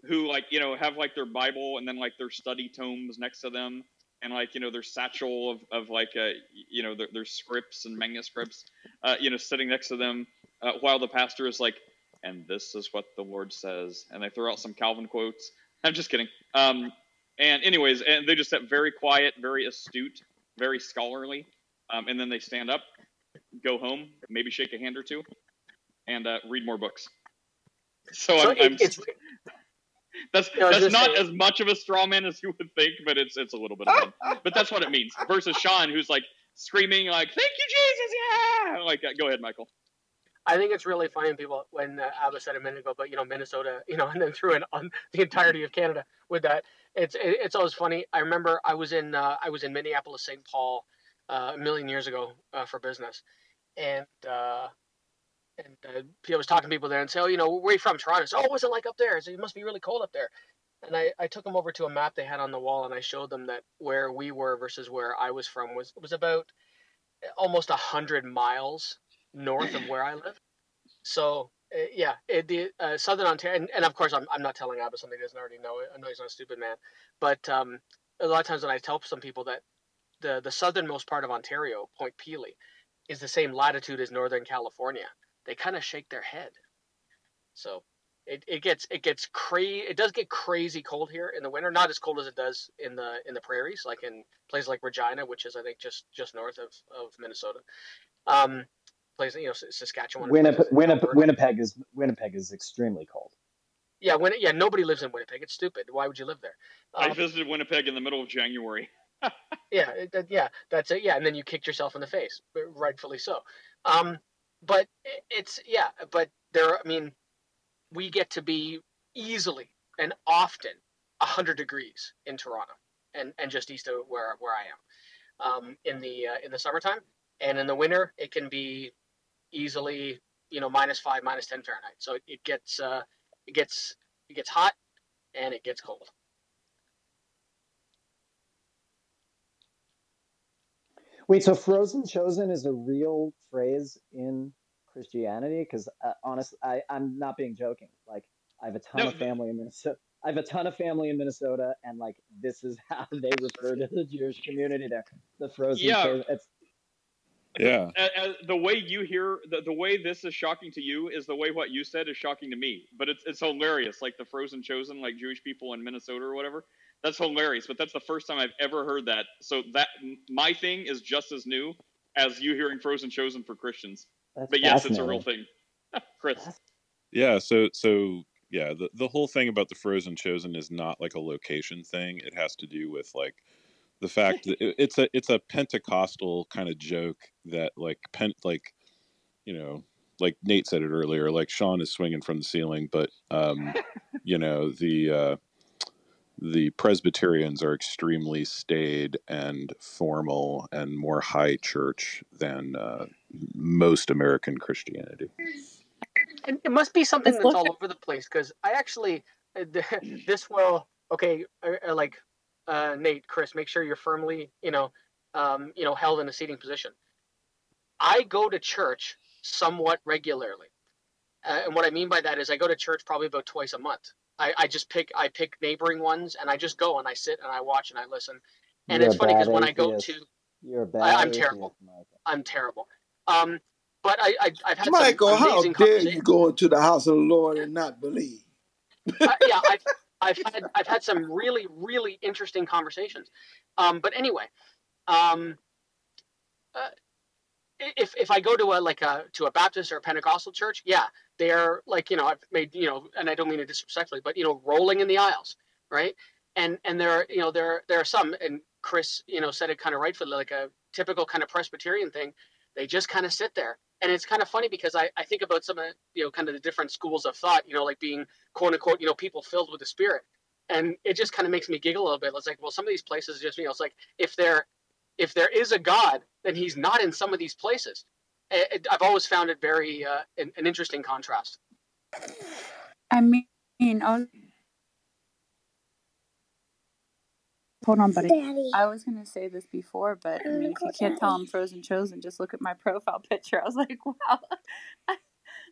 who like you know have like their Bible and then like their study tomes next to them and like you know their satchel of, of like uh you know their, their scripts and manuscripts uh you know sitting next to them uh, while the pastor is like and this is what the Lord says and they throw out some Calvin quotes. I'm just kidding. Um and anyways and they just sit very quiet, very astute, very scholarly. Um, and then they stand up, go home, maybe shake a hand or two, and uh, read more books. So So I'm, it, I'm it's that's was that's not say- as much of a straw man as you would think, but it's it's a little bit of one. But that's what it means. Versus Sean, who's like screaming like "Thank you, Jesus!" Yeah, like uh, go ahead, Michael. I think it's really funny people when uh, Abba said a minute ago, but you know Minnesota, you know, and then threw in on the entirety of Canada with that. It's it, it's always funny. I remember I was in uh, I was in Minneapolis, St. Paul, uh, a million years ago uh, for business, and uh, and uh, I was talking to people there and say, oh, you know, where are you from? Toronto. Said, oh, what's it like up there? Said, it must be really cold up there. and I, I took them over to a map they had on the wall, and I showed them that where we were versus where I was from was was about almost a hundred miles north of where I live. So uh, yeah, it, the uh, Southern Ontario, and, and, of course I'm, I'm not telling Abba something he doesn't already know. I know he's not a stupid man, but um, a lot of times when I tell some people that the the southernmost part of Ontario, Point Pelee, is the same latitude as Northern California, they kind of shake their head. So it, it gets it gets crazy. It does get crazy cold here in the winter. Not as cold as it does in the in the prairies, like in places like Regina, which is I think just just north of of Minnesota. Um, places you know Saskatchewan. Winnipeg, Winnipeg, Winnipeg is Winnipeg is extremely cold. Yeah, when yeah, nobody lives in Winnipeg. It's stupid. Why would you live there? Um, I visited Winnipeg in the middle of January. yeah, it, yeah, that's it. Yeah, and then you kicked yourself in the face, rightfully so. Um, but it's yeah, but there. I mean, we get to be easily and often 100 degrees in Toronto and, and just east of where, where I am um, in the uh, in the summertime and in the winter it can be easily you know minus five minus 10 Fahrenheit so it, it gets uh, it gets it gets hot and it gets cold wait so frozen chosen is a real phrase in Christianity because uh, honestly, I I'm not being joking. Like I have a ton no, of family in Minnesota. I have a ton of family in Minnesota, and like this is how they refer to the Jewish community there. The frozen. Yeah. It's, yeah. the way you hear the, the way this is shocking to you is the way what you said is shocking to me. But it's it's hilarious, like the frozen chosen, like Jewish people in Minnesota or whatever. That's hilarious. But that's the first time I've ever heard that. So that my thing is just as new as you hearing frozen chosen for Christians. That's but yes, it's a real thing. Chris. Yeah, so so yeah, the the whole thing about the frozen chosen is not like a location thing. It has to do with like the fact that it, it's a it's a Pentecostal kind of joke that like pen like you know like Nate said it earlier, like Sean is swinging from the ceiling, but um, you know the uh, the Presbyterians are extremely staid and formal and more high church than uh, most American Christianity. And it must be something that's all over the place because I actually uh, this will okay uh, uh, like uh, Nate, Chris, make sure you're firmly you know um, you know held in a seating position. I go to church somewhat regularly, uh, and what I mean by that is I go to church probably about twice a month. I, I just pick I pick neighboring ones and I just go and I sit and I watch and I listen. And You're it's funny because when I go to You're bad I, am terrible. I'm terrible. Um, but I, I have had Michael, how dare you go into the house of the Lord and not believe? uh, yeah, I've, I've had I've had some really really interesting conversations. Um, but anyway, um, uh, if if I go to a like a to a Baptist or a Pentecostal church, yeah, they're like you know I've made you know, and I don't mean it disrespectfully, but you know, rolling in the aisles, right? And and there you know there there are some, and Chris you know said it kind of rightfully, like a typical kind of Presbyterian thing. They just kind of sit there, and it's kind of funny because I I think about some of you know kind of the different schools of thought, you know, like being quote unquote you know people filled with the Spirit, and it just kind of makes me giggle a little bit. It's like well, some of these places just you know it's like if they're if there is a God, then he's not in some of these places. I've always found it very uh, an, an, interesting contrast. I mean, I'll... hold on, buddy. Daddy. I was gonna say this before, but I mean, if you can't tell I'm frozen chosen, just look at my profile picture. I was like, wow, I,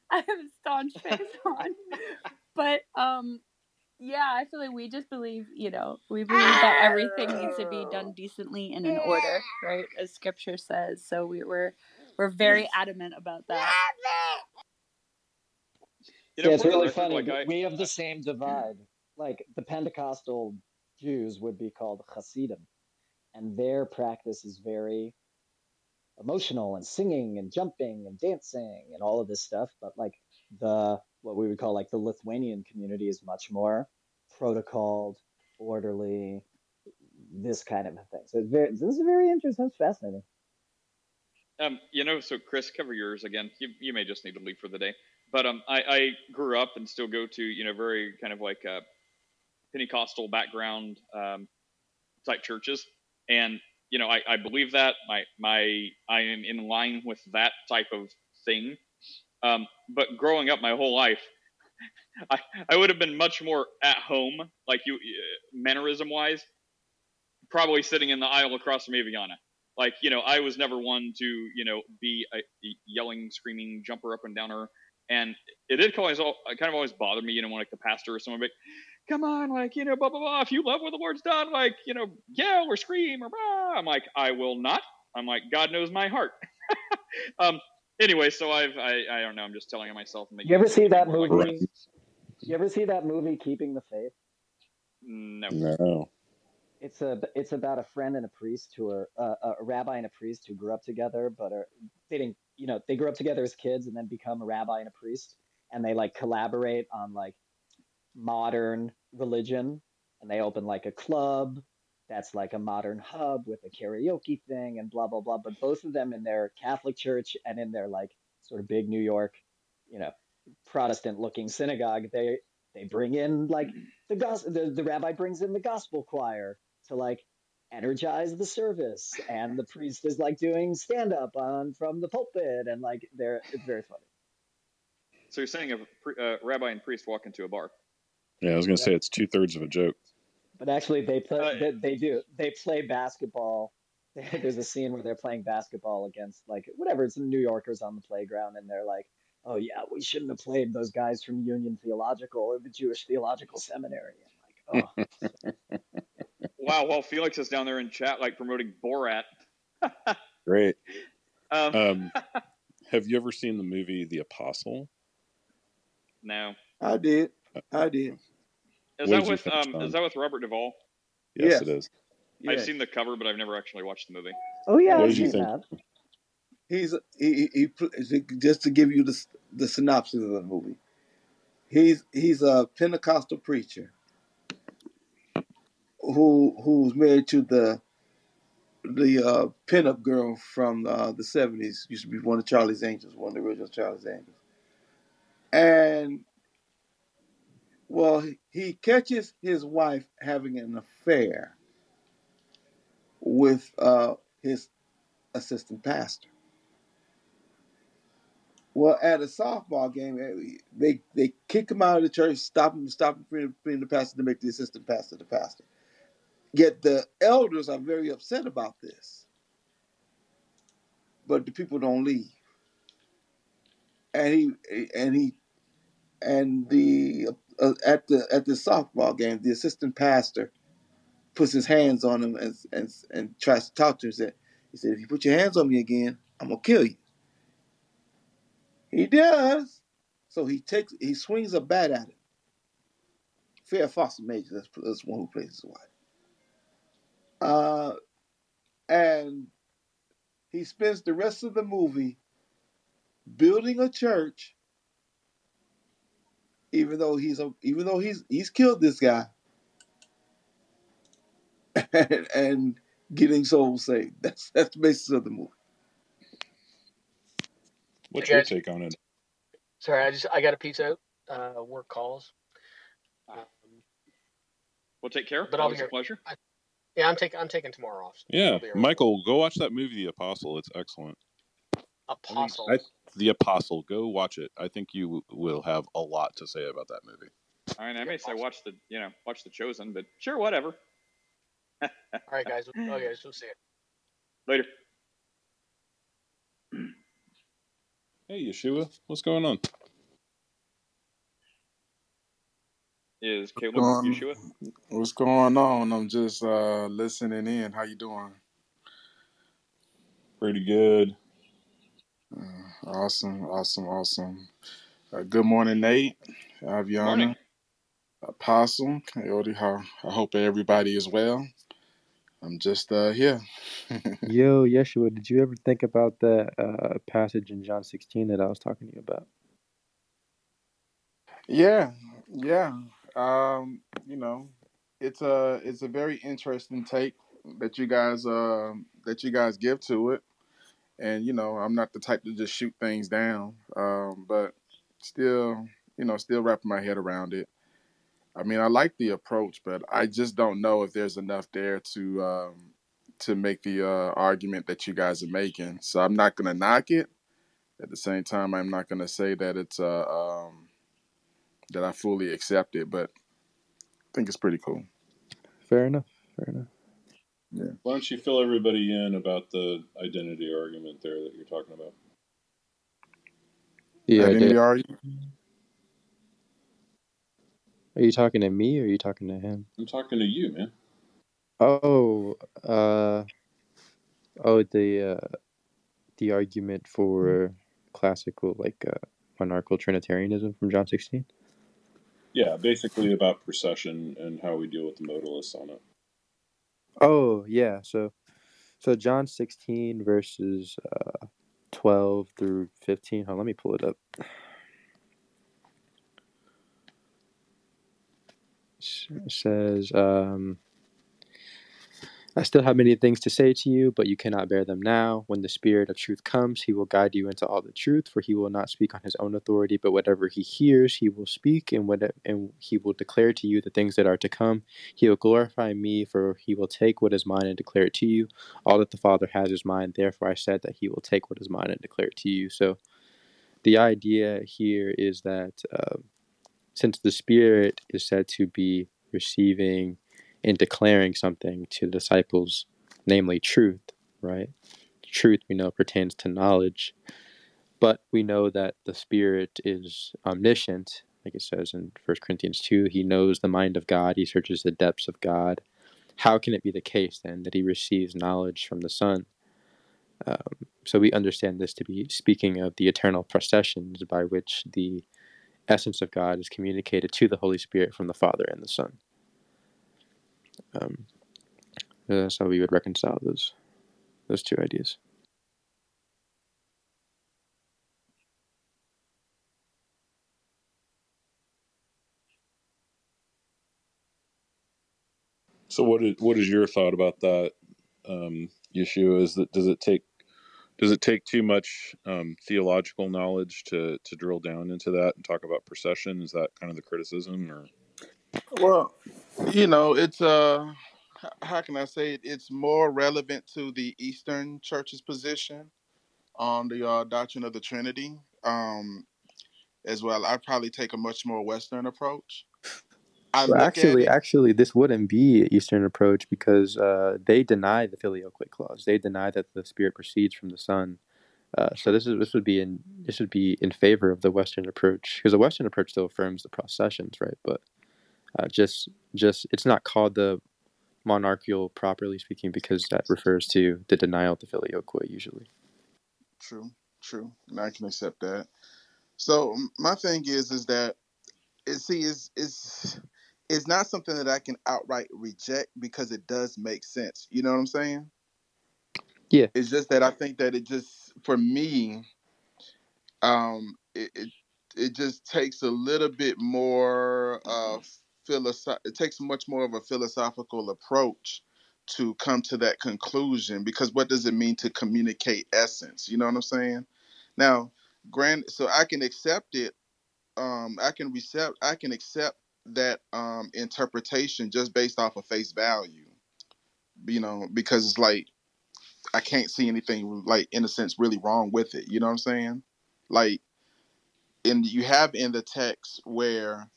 I have a staunch face on. But um, yeah, I feel like we just believe, you know, we believe that everything needs to be done decently and in order, right? As scripture says. So we, we're we're very adamant about that. You know, yeah, it's really funny. Like I, we have the same divide. Like the Pentecostal Jews would be called Hasidim, and their practice is very emotional and singing and jumping and dancing and all of this stuff. But like the what we would call like the Lithuanian community is much more protocoled, orderly, this kind of a thing. So it's very, this is very interesting. It's fascinating. Um, you know, so Chris, cover yours again. You, you may just need to leave for the day. But um, I, I grew up and still go to, you know, very kind of like a Pentecostal background um, type churches. And, you know, I, I believe that. My, my, I am in line with that type of thing. Um, but growing up my whole life, I, I would have been much more at home, like you, mannerism wise, probably sitting in the aisle across from Aviana. Like, you know, I was never one to, you know, be a, a yelling, screaming, jumper up and downer. And it did always, kind of always bother me, you know, when like the pastor or someone like, come on, like, you know, blah, blah, blah. If you love what the Lord's done, like, you know, yell or scream or blah. I'm like, I will not. I'm like, God knows my heart. um, anyway, so I've, I, I don't know. I'm just telling myself. You ever see that movie? Like you ever see that movie, Keeping the Faith? No. No. It's a it's about a friend and a priest who are uh, a rabbi and a priest who grew up together, but are they didn't you know they grew up together as kids and then become a rabbi and a priest, and they like collaborate on like modern religion, and they open like a club that's like a modern hub with a karaoke thing and blah blah blah. But both of them in their Catholic church and in their like sort of big New York, you know, Protestant looking synagogue, they they bring in like the gospel the, the rabbi brings in the gospel choir to like energize the service and the priest is like doing stand up on from the pulpit and like they're it's very funny. So you're saying a uh, rabbi and priest walk into a bar? Yeah i was gonna yeah. say it's two-thirds of a joke. But actually they play uh, they, they do they play basketball. There's a scene where they're playing basketball against like whatever it's new yorkers on the playground and they're like oh yeah we shouldn't have played those guys from union theological or the jewish theological seminary. And like oh wow, well, Felix is down there in chat, like promoting Borat. Great. Um, um, have you ever seen the movie The Apostle? No. I did. I did. Is that with um, is that with Robert Duvall? Yes, yes. it is. I've seen the cover, but I've never actually watched the movie. Oh yeah, what did you think? That. He's he, he, he just to give you the the synopsis of the movie. He's he's a Pentecostal preacher who who's married to the the uh, pinup girl from uh, the seventies. Used to be one of Charlie's Angels, one of the original Charlie's Angels. And well, he, he catches his wife having an affair with uh, his assistant pastor. Well, at a softball game, eh, they they kick him out of the church, stop him, stop him from being the pastor to make the assistant pastor the pastor. Yet the elders are very upset about this. But the people don't leave. And he and he and the uh, at the at the softball game, the assistant pastor puts his hands on him and and, and tries to talk to him. He said, he said, if you put your hands on me again, I'm gonna kill you. He does. So he takes he swings a bat at him. Farrah Fawcett Major, that's, that's one who plays his wife. Uh, and he spends the rest of the movie building a church, even though he's a, even though he's he's killed this guy, and, and getting souls saved. That's that's the basis of the movie. What's your take on it? Sorry, I just I got a piece out. Uh, work calls. Um, we'll take care. But Always I'll be here. a pleasure. I, yeah, I'm taking I'm taking tomorrow off. So yeah, Michael, go watch that movie, The Apostle. It's excellent. Apostle. I, the Apostle. Go watch it. I think you will have a lot to say about that movie. I mean, I may say watch the you know watch the Chosen, but sure, whatever. All right, guys. Okay, guys, we'll see it later. Hey, Yeshua, what's going on? Is Caleb what's Yeshua. What's going on? I'm just uh, listening in. How you doing? Pretty good. Uh, awesome, awesome, awesome. Uh, good morning, Nate, Aviana, morning. Apostle, Coyote. How I hope everybody is well. I'm just uh, here. Yo, Yeshua, did you ever think about that uh, passage in John 16 that I was talking to you about? Yeah, yeah um, you know, it's a it's a very interesting take that you guys uh, that you guys give to it, and you know, I'm not the type to just shoot things down, um, but still, you know, still wrapping my head around it. I mean, I like the approach, but I just don't know if there's enough there to um, to make the uh, argument that you guys are making. So I'm not gonna knock it. At the same time, I'm not gonna say that it's a um, that I fully accept it, but I think it's pretty cool. Fair enough. Fair enough. Yeah. Why don't you fill everybody in about the identity argument there that you're talking about? Yeah, I Identity argument. Are you talking to me or are you talking to him? I'm talking to you, man. Oh, uh, oh, the uh, the argument for classical like uh, monarchical Trinitarianism from John 16. Yeah, basically about procession and how we deal with the modalists on it. Oh, yeah. So, so John 16 verses uh, 12 through 15. Hold on, let me pull it up. It says, um, I still have many things to say to you, but you cannot bear them now. When the Spirit of truth comes, he will guide you into all the truth, for he will not speak on his own authority, but whatever he hears, he will speak, and what and he will declare to you the things that are to come. He will glorify me, for he will take what is mine and declare it to you. All that the Father has is mine. Therefore, I said that he will take what is mine and declare it to you. So, the idea here is that uh, since the Spirit is said to be receiving and declaring something to the disciples, namely truth, right? Truth we know pertains to knowledge, but we know that the Spirit is omniscient, like it says in 1 Corinthians 2. He knows the mind of God, he searches the depths of God. How can it be the case then that he receives knowledge from the Son? Um, so we understand this to be speaking of the eternal processions by which the essence of God is communicated to the Holy Spirit from the Father and the Son. Um, that's how we would reconcile those those two ideas. So what is what is your thought about that um, issue? Is that does it take does it take too much um, theological knowledge to to drill down into that and talk about procession? Is that kind of the criticism, or Well, you know, it's uh, how can I say it? It's more relevant to the Eastern Church's position on the uh, doctrine of the Trinity. Um, as well, I'd probably take a much more Western approach. I Well, actually, actually, this wouldn't be Eastern approach because uh, they deny the filioque clause. They deny that the Spirit proceeds from the Son. Uh, so this is this would be in this would be in favor of the Western approach because the Western approach still affirms the processions, right? But uh, just just it's not called the monarchical properly speaking because that refers to the denial of the filioque usually. True, true, and I can accept that. So my thing is, is that it see is is it's not something that I can outright reject because it does make sense. You know what I'm saying? Yeah. It's just that I think that it just for me, um, it it, it just takes a little bit more uh philosoph. It takes much more of a philosophical approach to come to that conclusion because what does it mean to communicate essence? You know what I'm saying? Now, grand, so I can accept it. Um, I can accept. I can accept that um interpretation just based off of face value. You know, because it's like I can't see anything like in a sense really wrong with it. You know what I'm saying? Like, and you have in the text where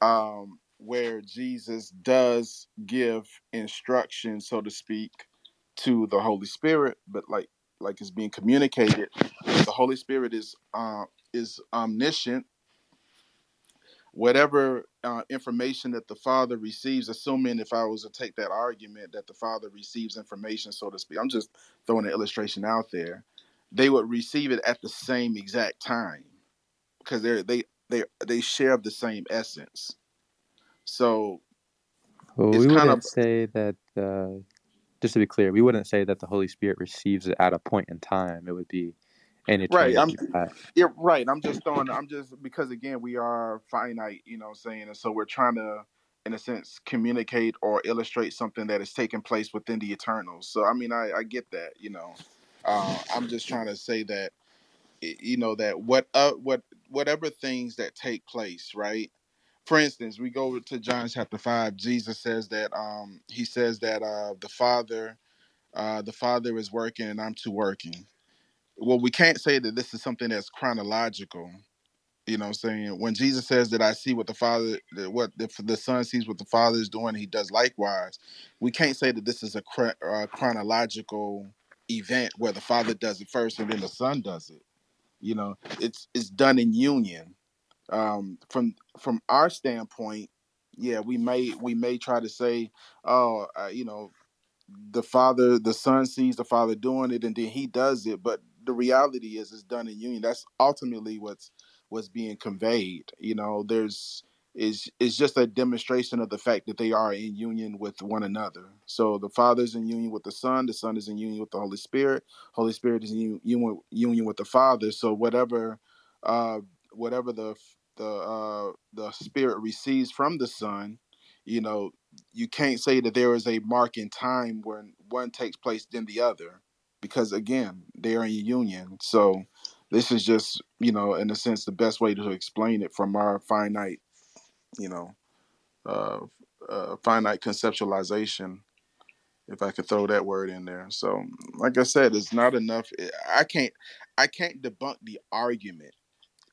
um where Jesus does give instruction, so to speak, to the Holy Spirit, but like like it's being communicated. The Holy Spirit is uh, is omniscient. Whatever uh, information that the Father receives, assuming if I was to take that argument that the Father receives information, so to speak, I'm just throwing an illustration out there. They would receive it at the same exact time because they're they they they share the same essence. So Well, we kind wouldn't of say that. Uh, just to be clear, we wouldn't say that the Holy Spirit receives it at a point in time. It would be an right. I'm yeah, right. I'm just throwing. I'm just because again we are finite, you know, what I'm saying, and so we're trying to, in a sense, communicate or illustrate something that is taking place within the eternal. So I mean, I I get that, you know. Uh, I'm just trying to say that you know that what uh what whatever things that take place, right? For instance, we go to John chapter five. Jesus says that um he says that uh the Father uh the Father is working and I'm too working. Well, we can't say that this is something that's chronological You know what I'm saying? When Jesus says that I see what the Father, what the, the Son sees what the Father is doing, he does likewise. We can't say that this is a chro- chronological event where the Father does it first and then the Son does it. You know, it's it's done in union. Um, from from our standpoint, yeah, we may we may try to say, oh, uh, you know, the father the son sees the father doing it and then he does it but the reality is it's done in union. That's ultimately what's what's being conveyed you know? There's is is just a demonstration of the fact that they are in union with one another. So the father's in union with the son the son is in union with the holy spirit holy spirit is in union, union with the father. So whatever uh whatever the the uh the spirit receives from the son you know you can't say that there is a mark in time when one takes place than the other because again they are in union. So this is just you know in a sense the best way to explain it from our finite you know uh, uh finite conceptualization if i could throw that word in there. So like i said it's not enough. I can't i can't debunk the argument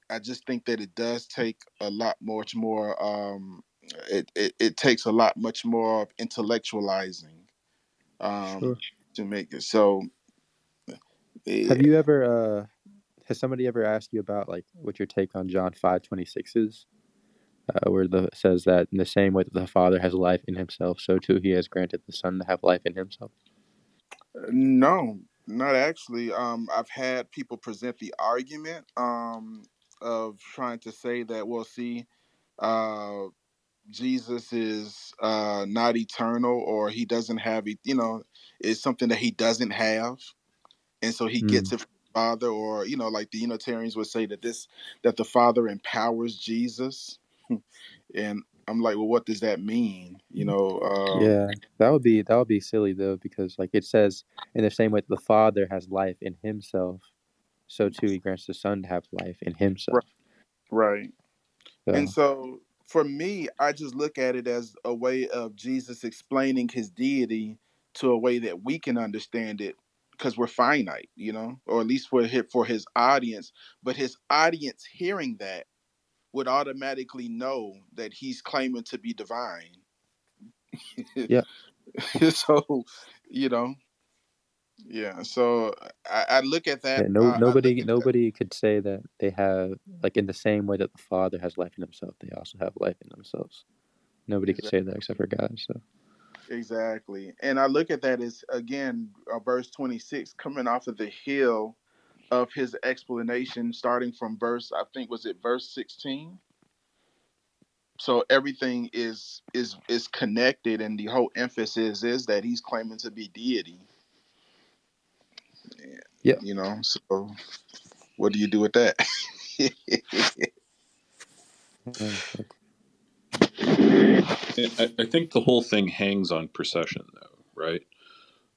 i just think that it does take a lot much more um it, it, it takes a lot much more of intellectualizing um, Sure. to make it. So, Have eh, you ever uh has somebody ever asked you about like what your take on John five twenty six is? Uh, where the says that in the same way that the Father has life in himself, so too he has granted the Son to have life in himself. no, not actually. Um, I've had people present the argument um, of trying to say that, well, see, uh, Jesus is uh, not eternal or he doesn't have, you know, it's something that he doesn't have. and so he Mm. gets it from the father or you know like the unitarians would say that this that the father empowers jesus and i'm like well what does that mean you know um Yeah, that would be that would be silly though, because like it says, in the same way the Father has life in Himself, so too He grants the Son to have life in Himself. right. And So so for me i just look at it as a way of jesus explaining his deity to a way that we can understand it because we're finite you know or at least for his, for his audience. But his audience hearing that would automatically know that he's claiming to be divine. Yeah, so you know yeah so I, I look at that yeah. No, uh, nobody, nobody could say that they have like in the same way that the Father has life in Himself, they also have life in themselves. Nobody could say that except for God. So exactly and i look at that as again uh, verse 26 coming off of the hill of his explanation starting from verse i think was it verse 16 so everything is is is connected and the whole emphasis is that he's claiming to be deity yeah, you know so what do you do with that. I, I think the whole thing hangs on procession, though, right?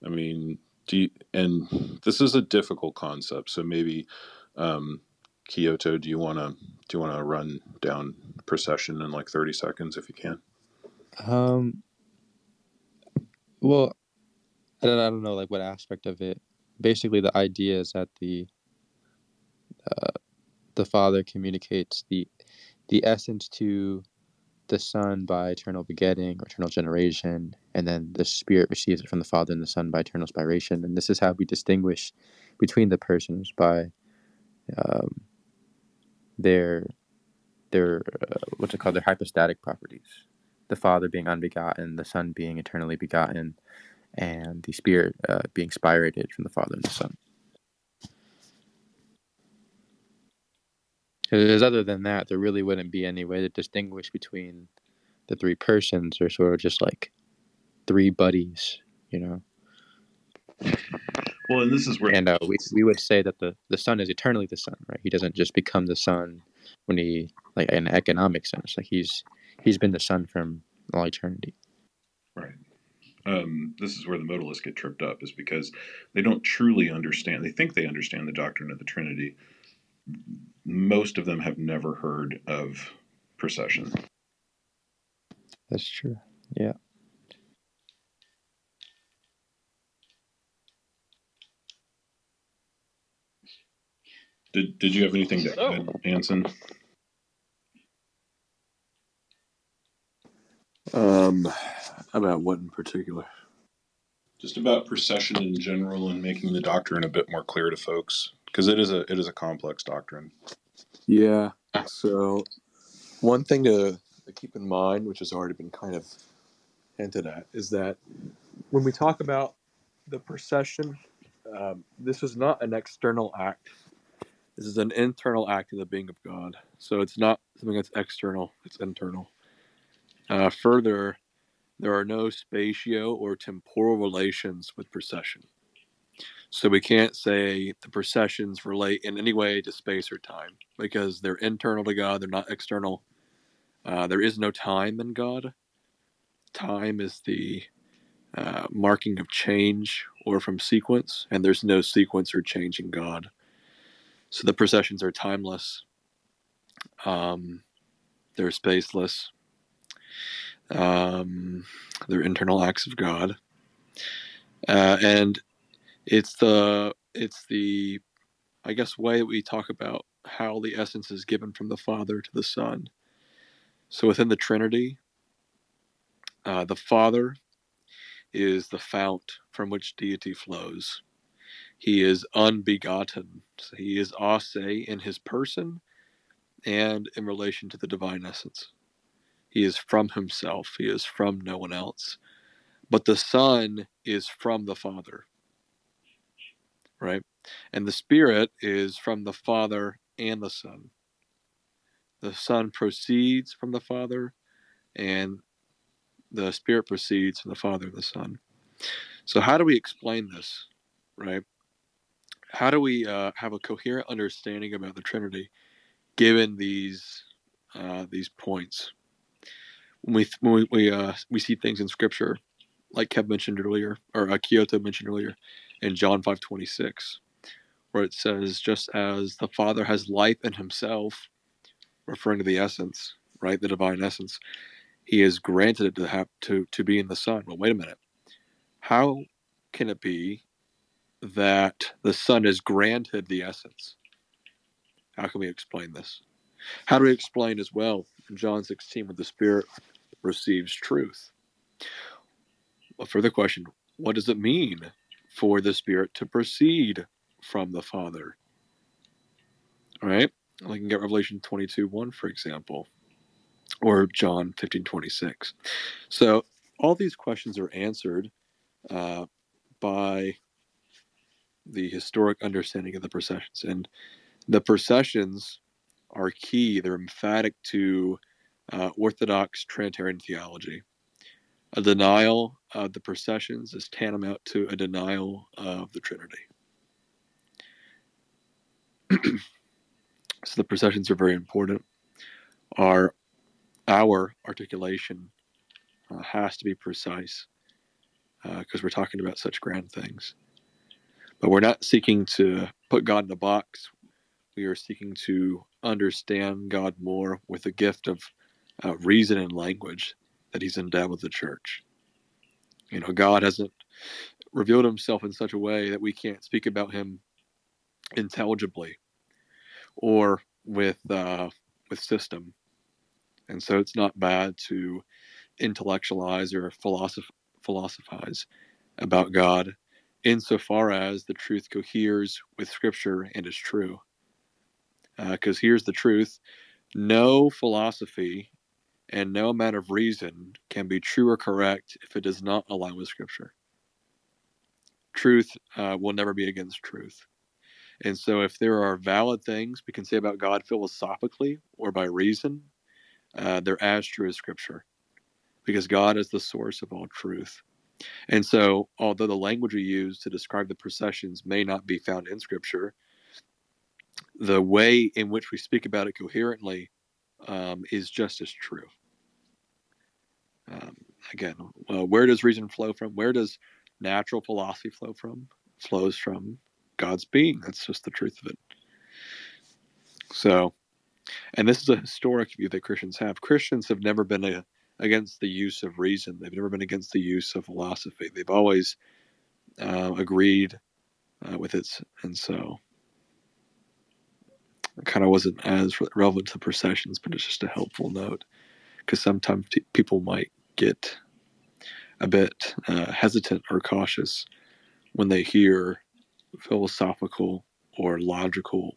I mean, do you, and this is a difficult concept. So maybe, um, Kyoto, do you want to do you want to run down procession in like thirty seconds if you can? Um. Well, I don't, I don't know like what aspect of it. Basically, the idea is that the uh, the Father communicates the the essence to the Son by eternal begetting or eternal generation, and then the Spirit receives it from the Father and the Son by eternal spiration. And this is how we distinguish between the persons by um, their their uh, what's it called their hypostatic properties. The Father being unbegotten, the Son being eternally begotten, and the Spirit uh, being spirated from the Father and the Son. Because other than that, there really wouldn't be any way to distinguish between the three persons. They're sort of just like three buddies, you know. Well, and this is where And uh, we we would say that the the Son is eternally the Son, right? He doesn't just become the Son when he like in an economic sense, like he's he's been the Son from all eternity. Right. Um, this is where the modalists get tripped up, is because they don't truly understand. They think they understand the doctrine of the Trinity. Most of them have never heard of procession. That's true. Yeah. Did Did you have anything to So- add, Hanson? Um, about what in particular? Just about procession in general and making the doctrine a bit more clear to folks because it is a it is a complex doctrine. Yeah. So, one thing to keep in mind, which has already been kind of hinted at, is that when we talk about the procession, um, this is not an external act. This is an internal act of the being of God. So it's not something that's external; it's internal. Uh, further, there are no spatio or temporal relations with procession. So we can't say the processions relate in any way to space or time because they're internal to God, they're not external. Uh, there is no time in God. Time is the uh, marking of change or from sequence, and there's no sequence or change in God. So the processions are timeless, um, they're spaceless, um, they're internal acts of God. Uh, and it's the it's the I guess way that we talk about how the essence is given from the Father to the Son. So within the Trinity, uh, the Father is the fount from which deity flows. He is unbegotten. He is ase in his person and in relation to the divine essence. He is from himself. He is from no one else. But the Son is from the Father right? And the Spirit is from the Father and the Son. The Son proceeds from the Father, and the Spirit proceeds from the Father and the Son. So, how do we explain this, right? How do we uh, have a coherent understanding about the Trinity, given these uh, these points? When we when we uh, we see things in Scripture, like Kev mentioned earlier, or uh, Kyoto mentioned earlier, in John 5:26, where it says, "Just as the Father has life in Himself," referring to the essence, right, the divine essence, He has granted it to have to to be in the Son. Well, wait a minute. How can it be that the Son is granted the essence? How can we explain this? How do we explain as well in John 16 with the Spirit receives truth? A further question what does it mean for the Spirit to proceed from the Father. All right? We can get Revelation 22 1, for example, or John 15 26. So all these questions are answered uh, by the historic understanding of the processions. And the processions are key, they're emphatic to uh, Orthodox Trinitarian theology. A denial of the processions is tantamount to a denial of the Trinity. so the processions are very important. Our our articulation uh, has to be precise because uh, we're talking about such grand things. But we're not seeking to put God in a box. We are seeking to understand God more with the gift of uh, reason and language that He's endowed with the church. You know, God hasn't revealed himself in such a way that we can't speak about him intelligibly or with uh, with system. And so it's not bad to intellectualize or philosoph- philosophize about God insofar as the truth coheres with Scripture and is true. Because uh, here's the truth no philosophy and no amount of reason can be true or correct if it does not align with Scripture. Truth uh, will never be against truth. And so, if there are valid things we can say about God philosophically or by reason, uh, they're as true as Scripture, because God is the source of all truth. And so, although the language we use to describe the processions may not be found in Scripture, the way in which we speak about it coherently um, is just as true. Um, again, uh, where does reason flow from? Where does natural philosophy flow from? Flows from God's being. That's just the truth of it. So, and this is a historic view that Christians have. Christians have never been a, against the use of reason. They've never been against the use of philosophy. They've always uh, agreed uh, with it, and so it kind of wasn't as relevant to the processions, but it's just a helpful note because sometimes t- people might get a bit uh, hesitant or cautious when they hear philosophical or logical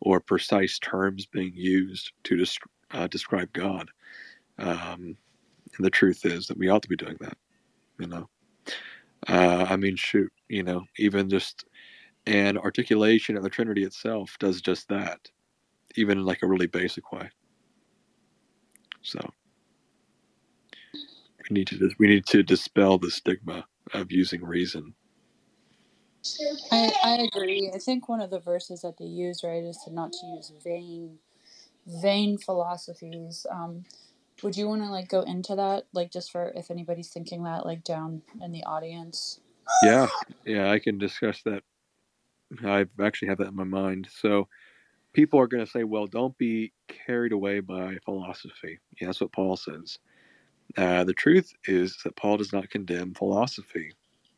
or precise terms being used to uh, describe God. Um, and the truth is that we ought to be doing that, you know. Uh, I mean, shoot, you know, even just an articulation of the Trinity itself does just that, even in like a really basic way. So we need to we need to dispel the stigma of using reason. I, I agree. I think one of the verses that they use, right, is to not to use vain vain philosophies. Um, would you want to like go into that, like just for if anybody's thinking that, like down in the audience? Yeah, yeah, I can discuss that. I actually have that in my mind. So people are going to say, well, don't be carried away by philosophy. Yeah, that's what Paul says. Uh, the truth is that Paul does not condemn philosophy.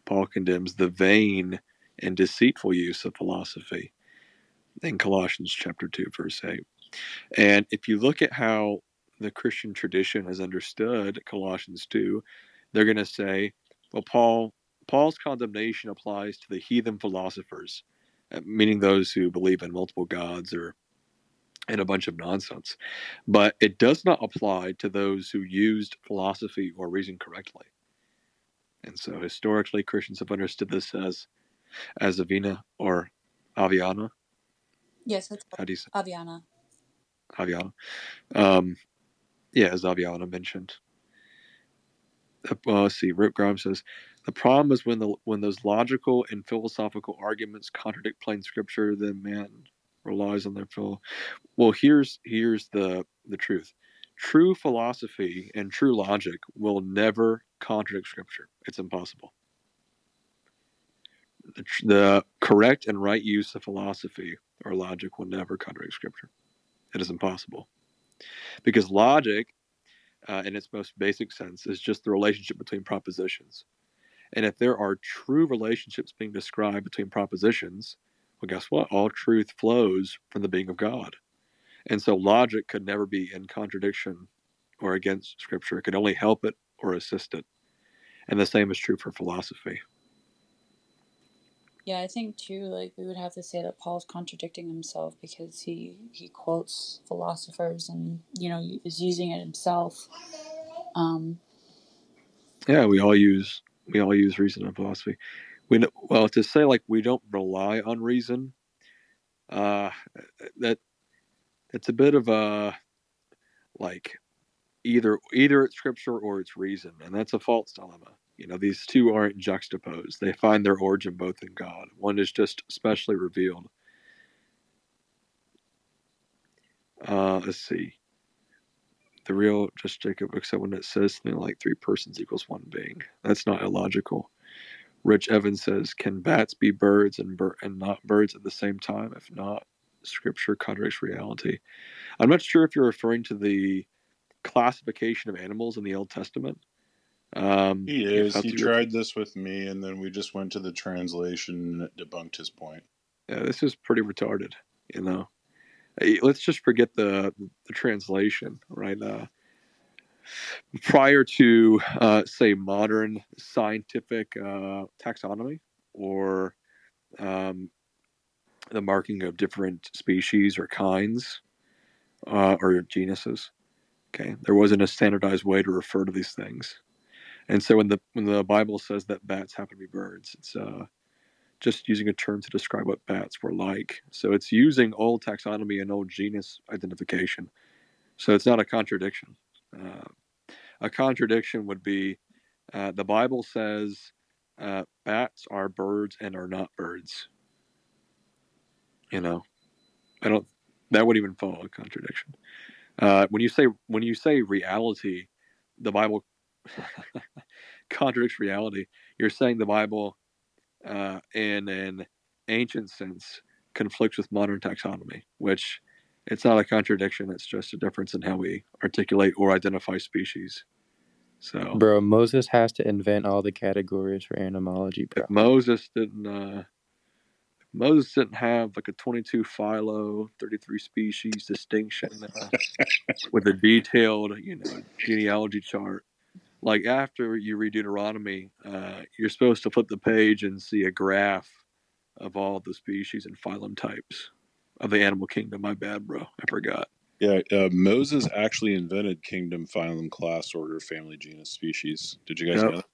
Paul condemns the vain and deceitful use of philosophy in Colossians chapter 2, verse 8. And if you look at how the Christian tradition has understood Colossians 2, they're going to say, well, Paul Paul's condemnation applies to the heathen philosophers, uh, meaning those who believe in multiple gods or in a bunch of nonsense. But it does not apply to those who used philosophy or reason correctly. And so historically, Christians have understood this as as Avina or Aviana. Yes, it's How do you say Aviana. Aviana? Um, yeah, as Aviana mentioned. Uh, see. Rip Grimes says the problem is when the when those logical and philosophical arguments contradict plain scripture, then man relies on their phil. Well, here's here's the the truth. True philosophy and true logic will never contradict scripture. It's impossible. The, the correct and right use of philosophy or logic will never contradict scripture. It is impossible because logic uh, in its most basic sense is just the relationship between propositions. And if there are true relationships being described between propositions, well, guess what? All truth flows from the being of God. And so logic could never be in contradiction or against Scripture. It could only help it or assist it. And the same is true for philosophy. Yeah, I think too, like we would have to say that Paul's contradicting himself because he he quotes philosophers and you know is using it himself. Um, Yeah, we all use we all use reason and philosophy. We well to say like we don't rely on reason. Uh, that it's a bit of a like either either it's scripture or it's reason, and that's a false dilemma. You know, these two aren't juxtaposed; they find their origin both in God. One is just specially revealed. Uh, let's see. The real just Jacob, except when it says something like three persons equals one being. That's not illogical. Rich Evans says, "Can bats be birds and bir- and not birds at the same time? If not, Scripture contradicts reality." I'm not sure if you're referring to the classification of animals in the Old Testament. Um, He is. He tried this with me, and then we just went to the translation and it debunked his point. Yeah, this is pretty retarded. You know, let's just forget the the translation, right? Uh, prior to, uh, say, modern scientific uh, taxonomy or um, the marking of different species or kinds uh, or genuses. Okay, there wasn't a standardized way to refer to these things, and so when the when the Bible says that bats happen to be birds, it's uh, just using a term to describe what bats were like. So it's using old taxonomy and old genus identification. So it's not a contradiction. Uh, a contradiction would be uh, the Bible says uh, bats are birds and are not birds. You know, I don't. That would even follow a contradiction. Uh, when you say when you say reality, the Bible contradicts reality. You're saying the Bible, uh, in an ancient sense, conflicts with modern taxonomy, which it's not a contradiction. It's just a difference in how we articulate or identify species. So Bro, Moses has to invent all the categories for animology, bro. if Moses didn't, uh, Moses didn't have like a 22 philo, 33 species distinction uh, with a detailed, you know, genealogy chart. like after you read Deuteronomy, uh, you're supposed to flip the page and see a graph of all the species and phylum types of the animal kingdom. My bad, bro. I forgot. Yeah, uh, Moses actually invented kingdom, phylum, class, order, family, genus, species. Did you guys Yep. know that?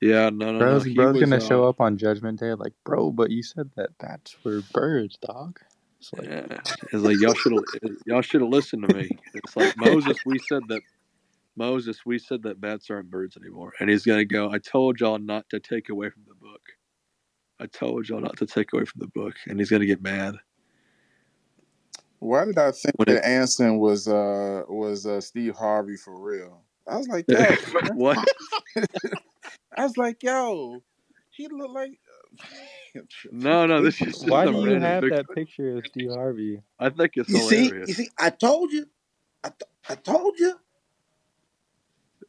Yeah, no, no, no. Bro's, He bro's was, gonna uh, show up on Judgment Day like, bro, but you said that bats were birds, dog. It's like, Yeah, it's like y'all should have y'all should have listened to me. It's like Moses. We said that Moses. We said that bats aren't birds anymore, and he's gonna go. I told y'all not to take away from the book. I told y'all not to take away from the book, and he's gonna get mad. Why did I think When that it, Anson was uh was uh Steve Harvey for real? I was like, yo, what? I was like, yo, he looked like. No, no. This is just why do you have picture. that picture of Steve Harvey? I think it's You see, hilarious. you see, I told you, I, t- I told you,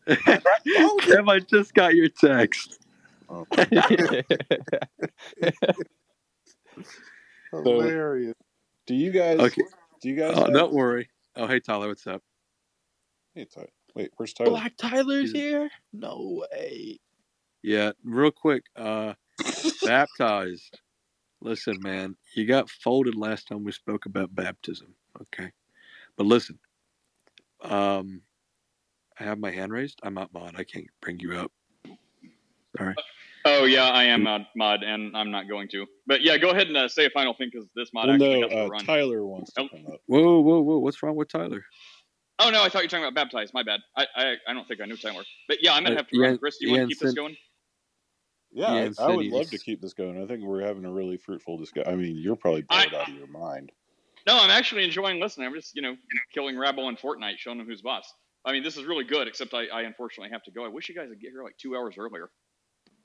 I told you. Kev, I just got your text. Oh. So, Hilarious. do you guys? Okay. Do you guys? Oh, have, don't worry. Oh, hey Tyler, what's up? Hey, Tyler. Wait, where's Tyler? Black Tyler's He's- here? No way. Yeah, real quick. Uh, baptized. Listen, man, you got folded last time we spoke about baptism. Okay, but listen. Um, I have my hand raised. I'm not mod. I can't bring you up. Sorry. Oh yeah, I am mod, mod, and I'm not going to. But yeah, go ahead and uh, say a final thing because this mod Well, actually no. has to Uh, run. Tyler wants to come up. Whoa, whoa, whoa! What's wrong with Tyler? Oh no, I thought you were talking about baptized. My bad. I I, I don't think I knew Tyler. But yeah, I'm gonna Uh, have to run. Ian- Chris, do you want to keep this going? Yeah, I, I would love to keep this going. I think we're having a really fruitful discussion. I mean, you're probably I- bored out of your mind. No, I'm actually enjoying listening. I'm just you know killing Rabble in Fortnite, showing them who's boss. I mean, this is really good. Except I, I unfortunately have to go. I wish you guys would get here like two hours earlier.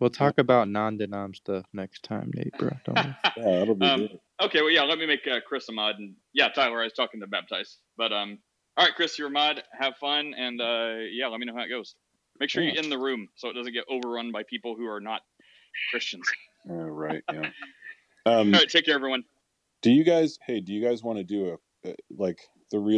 We'll talk about non-denom stuff next time, Nate, bro. Don't worry. Yeah, that'll be Um, good. Okay, well, yeah, let me make uh, Chris a mod, and yeah, Tyler, I was talking to baptize, but um, all right, Chris, you're a mod. Have fun, and uh, yeah, let me know how it goes. Make sure Yeah. you're in the room so it doesn't get overrun by people who are not Christians. Yeah, right. Yeah. Um, All right, take care, everyone. do you guys? Hey, do you guys want to do a uh, like the real